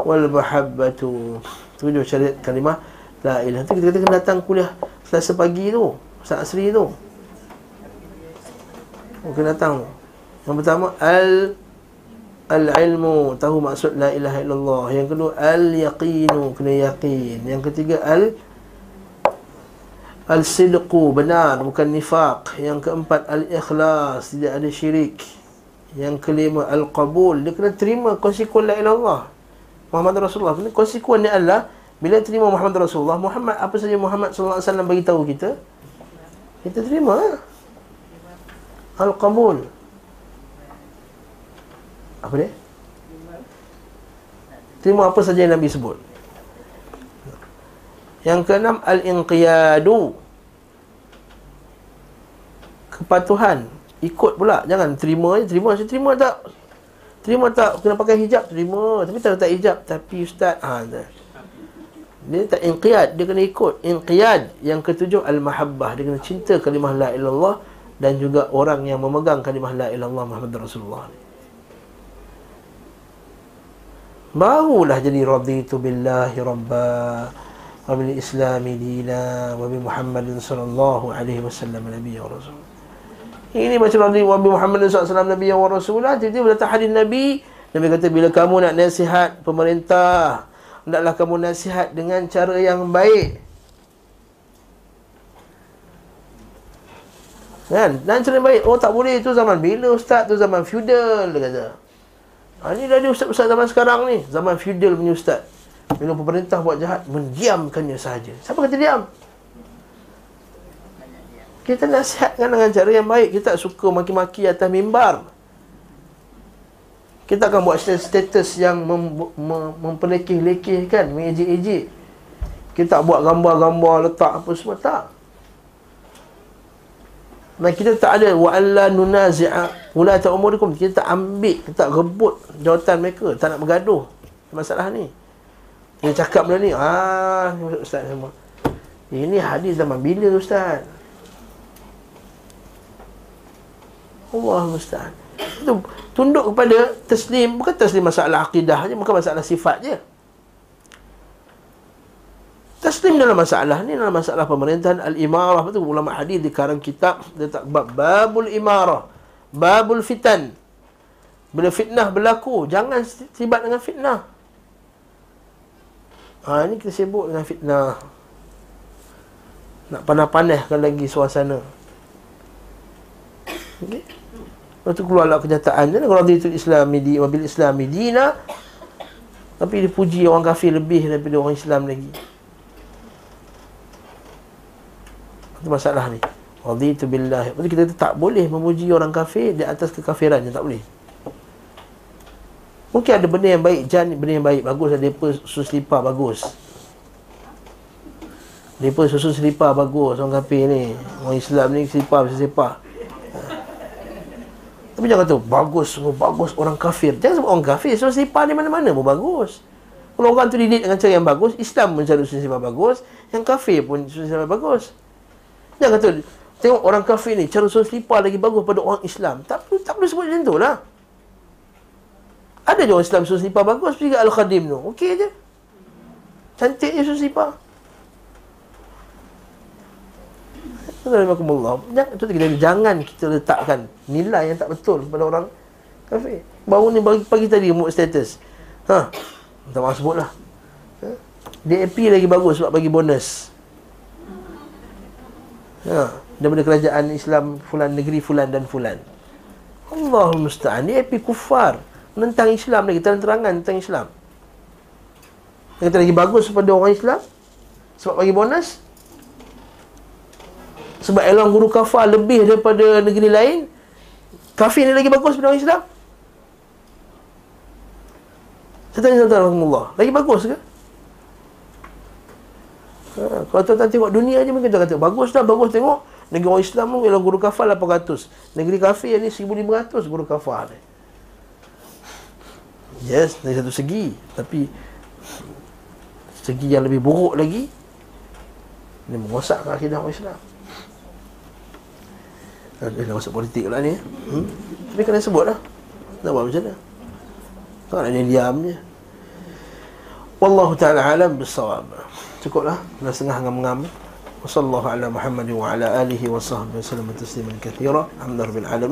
wal-mahabbatu. Tujuh syarat kalimah la ilaha. Tu kita kena datang kuliah Selasa pagi tu, Ustaz Asri tu. Oh, kena datang. Yang pertama al al-ilmu tahu maksud la ilaha illallah. Yang kedua al-yaqinu kena yakin. Yang ketiga al Al-sidqu benar bukan nifaq. Yang keempat al-ikhlas tidak ada syirik. Yang kelima al-qabul. Dia kena terima konsekuen la ilallah Muhammad Rasulullah. Konsekuen ni adalah bila terima Muhammad Rasulullah Muhammad apa saja Muhammad wasallam bagi tahu kita kita terima al-qabul. Apa dia? Terima apa saja yang Nabi sebut yang keenam al-inqiyadu. Kepatuhan. Ikut pula. Jangan terima je. Terima je. Terima tak? Terima tak? Kena pakai hijab? Terima. Tapi tak tak hijab. Tapi ustaz. Ha, tak. Dia tak inqiyad. Dia kena ikut. Inqiyad. Yang ketujuh al-mahabbah. Dia kena cinta kalimah la ilallah. Dan juga orang yang memegang kalimah la ilallah Muhammad Rasulullah. Barulah jadi raditu billahi rabbah. وبالإسلام دينا وبمحمد صلى الله عليه وسلم نبيا ورسولا ini macam Nabi Wabi Muhammad SAW Nabi yang Rasulah Tiba-tiba datang hadis Nabi Nabi kata bila kamu nak nasihat pemerintah Hendaklah kamu nasihat dengan cara yang baik Kan? Dan cara yang baik Oh tak boleh itu zaman bila ustaz tu zaman feudal Dia kata ha, Ini dah ada ustaz-ustaz zaman sekarang ni Zaman feudal punya ustaz bila pemerintah buat jahat Mendiamkannya sahaja. Siapa kata diam? Kita nasihatkan dengan cara yang baik. Kita tak suka maki-maki atas mimbar. Kita akan buat status yang mem- mem- Memperlekeh-lekehkan Mengejek-ejek. Kita tak buat gambar-gambar Letak apa semua Tak. Dan kita tak ada wa alla nunazi'a ulata umurikum kita tak ambil kita tak rebut jawatan mereka. Tak nak bergaduh. Masalah ni dia cakap benda ni ah ustaz semua. Ini hadis zaman bila ustaz? Allah musta'an itu tunduk kepada taslim bukan taslim masalah akidah je bukan masalah sifat je. Taslim dalam masalah ni dalam masalah pemerintahan al-imarah. Betul ulama hadis di karang kitab dia tak bab babul imarah babul fitan. Bila fitnah berlaku jangan tibat dengan fitnah Ha, ini kita sibuk dengan fitnah. Nak panas-panaskan lagi suasana. Okey. Lepas tu keluarlah kenyataan. Jadi kalau dia itu Islam di wabil Islam dina tapi dipuji orang kafir lebih daripada orang Islam lagi. Itu masalah ni. Raditu billah. Jadi kita tak boleh memuji orang kafir di atas kekafiran. Tak boleh. Mungkin ada benda yang baik Jan benda yang baik. Bagus ada Mereka susu selipar bagus. Mereka susu selipar bagus Orang kafir ni. Orang Islam ni selipar bisa selipar. Tapi jangan kata Bagus semua bagus orang kafir. Jangan sebut orang kafir Susu selipar ni mana-mana pun bagus. Kalau orang tu didik dengan cara yang bagus Islam pun cara susu selipar bagus. Yang kafir pun susu selipar bagus. Jangan kata Tengok orang kafir ni Cara susu selipar lagi bagus pada orang Islam. Tak, tak perlu sebut macam tu lah ada je orang Islam susun selipar bagus pergi ke Al-Khadim tu. Okey je. Cantik je susun selipar. Alhamdulillah. Jangan, kita, jangan kita letakkan nilai yang tak betul pada orang kafir. Baru ni pagi, pagi tadi muat status. Ha. Tak mahu sebut lah. Ha? DAP lagi bagus sebab bagi bonus. Ha. Daripada kerajaan Islam fulan negeri fulan dan fulan. Allahul musta'an. DAP kufar tentang Islam lagi terang-terangan tentang Islam. Yang kata lagi bagus pada orang Islam sebab bagi bonus sebab elang guru kafar lebih daripada negeri lain kafir ni lagi bagus pada orang Islam. Saya tanya tuan-tuan Lagi bagus ke? Ha, kalau tuan-tuan tengok dunia je mungkin tuan kata Bagus dah, bagus tengok. Negeri orang Islam tu ialah guru kafal 800 Negeri kafir ni 1500 guru kafal ni Yes, dari satu segi Tapi Segi yang lebih buruk lagi Ini merosakkan akidah orang Islam Dia dah masuk politik lah ni hmm? Tapi kena sebut lah Nak buat macam mana Tak nak dia diam je Wallahu ta'ala alam bisawab Cukuplah Dah setengah ngam-ngam وصلى الله على محمد وعلى آله وصحبه وسلم تسليما كثيرا الحمد لله رب العالمين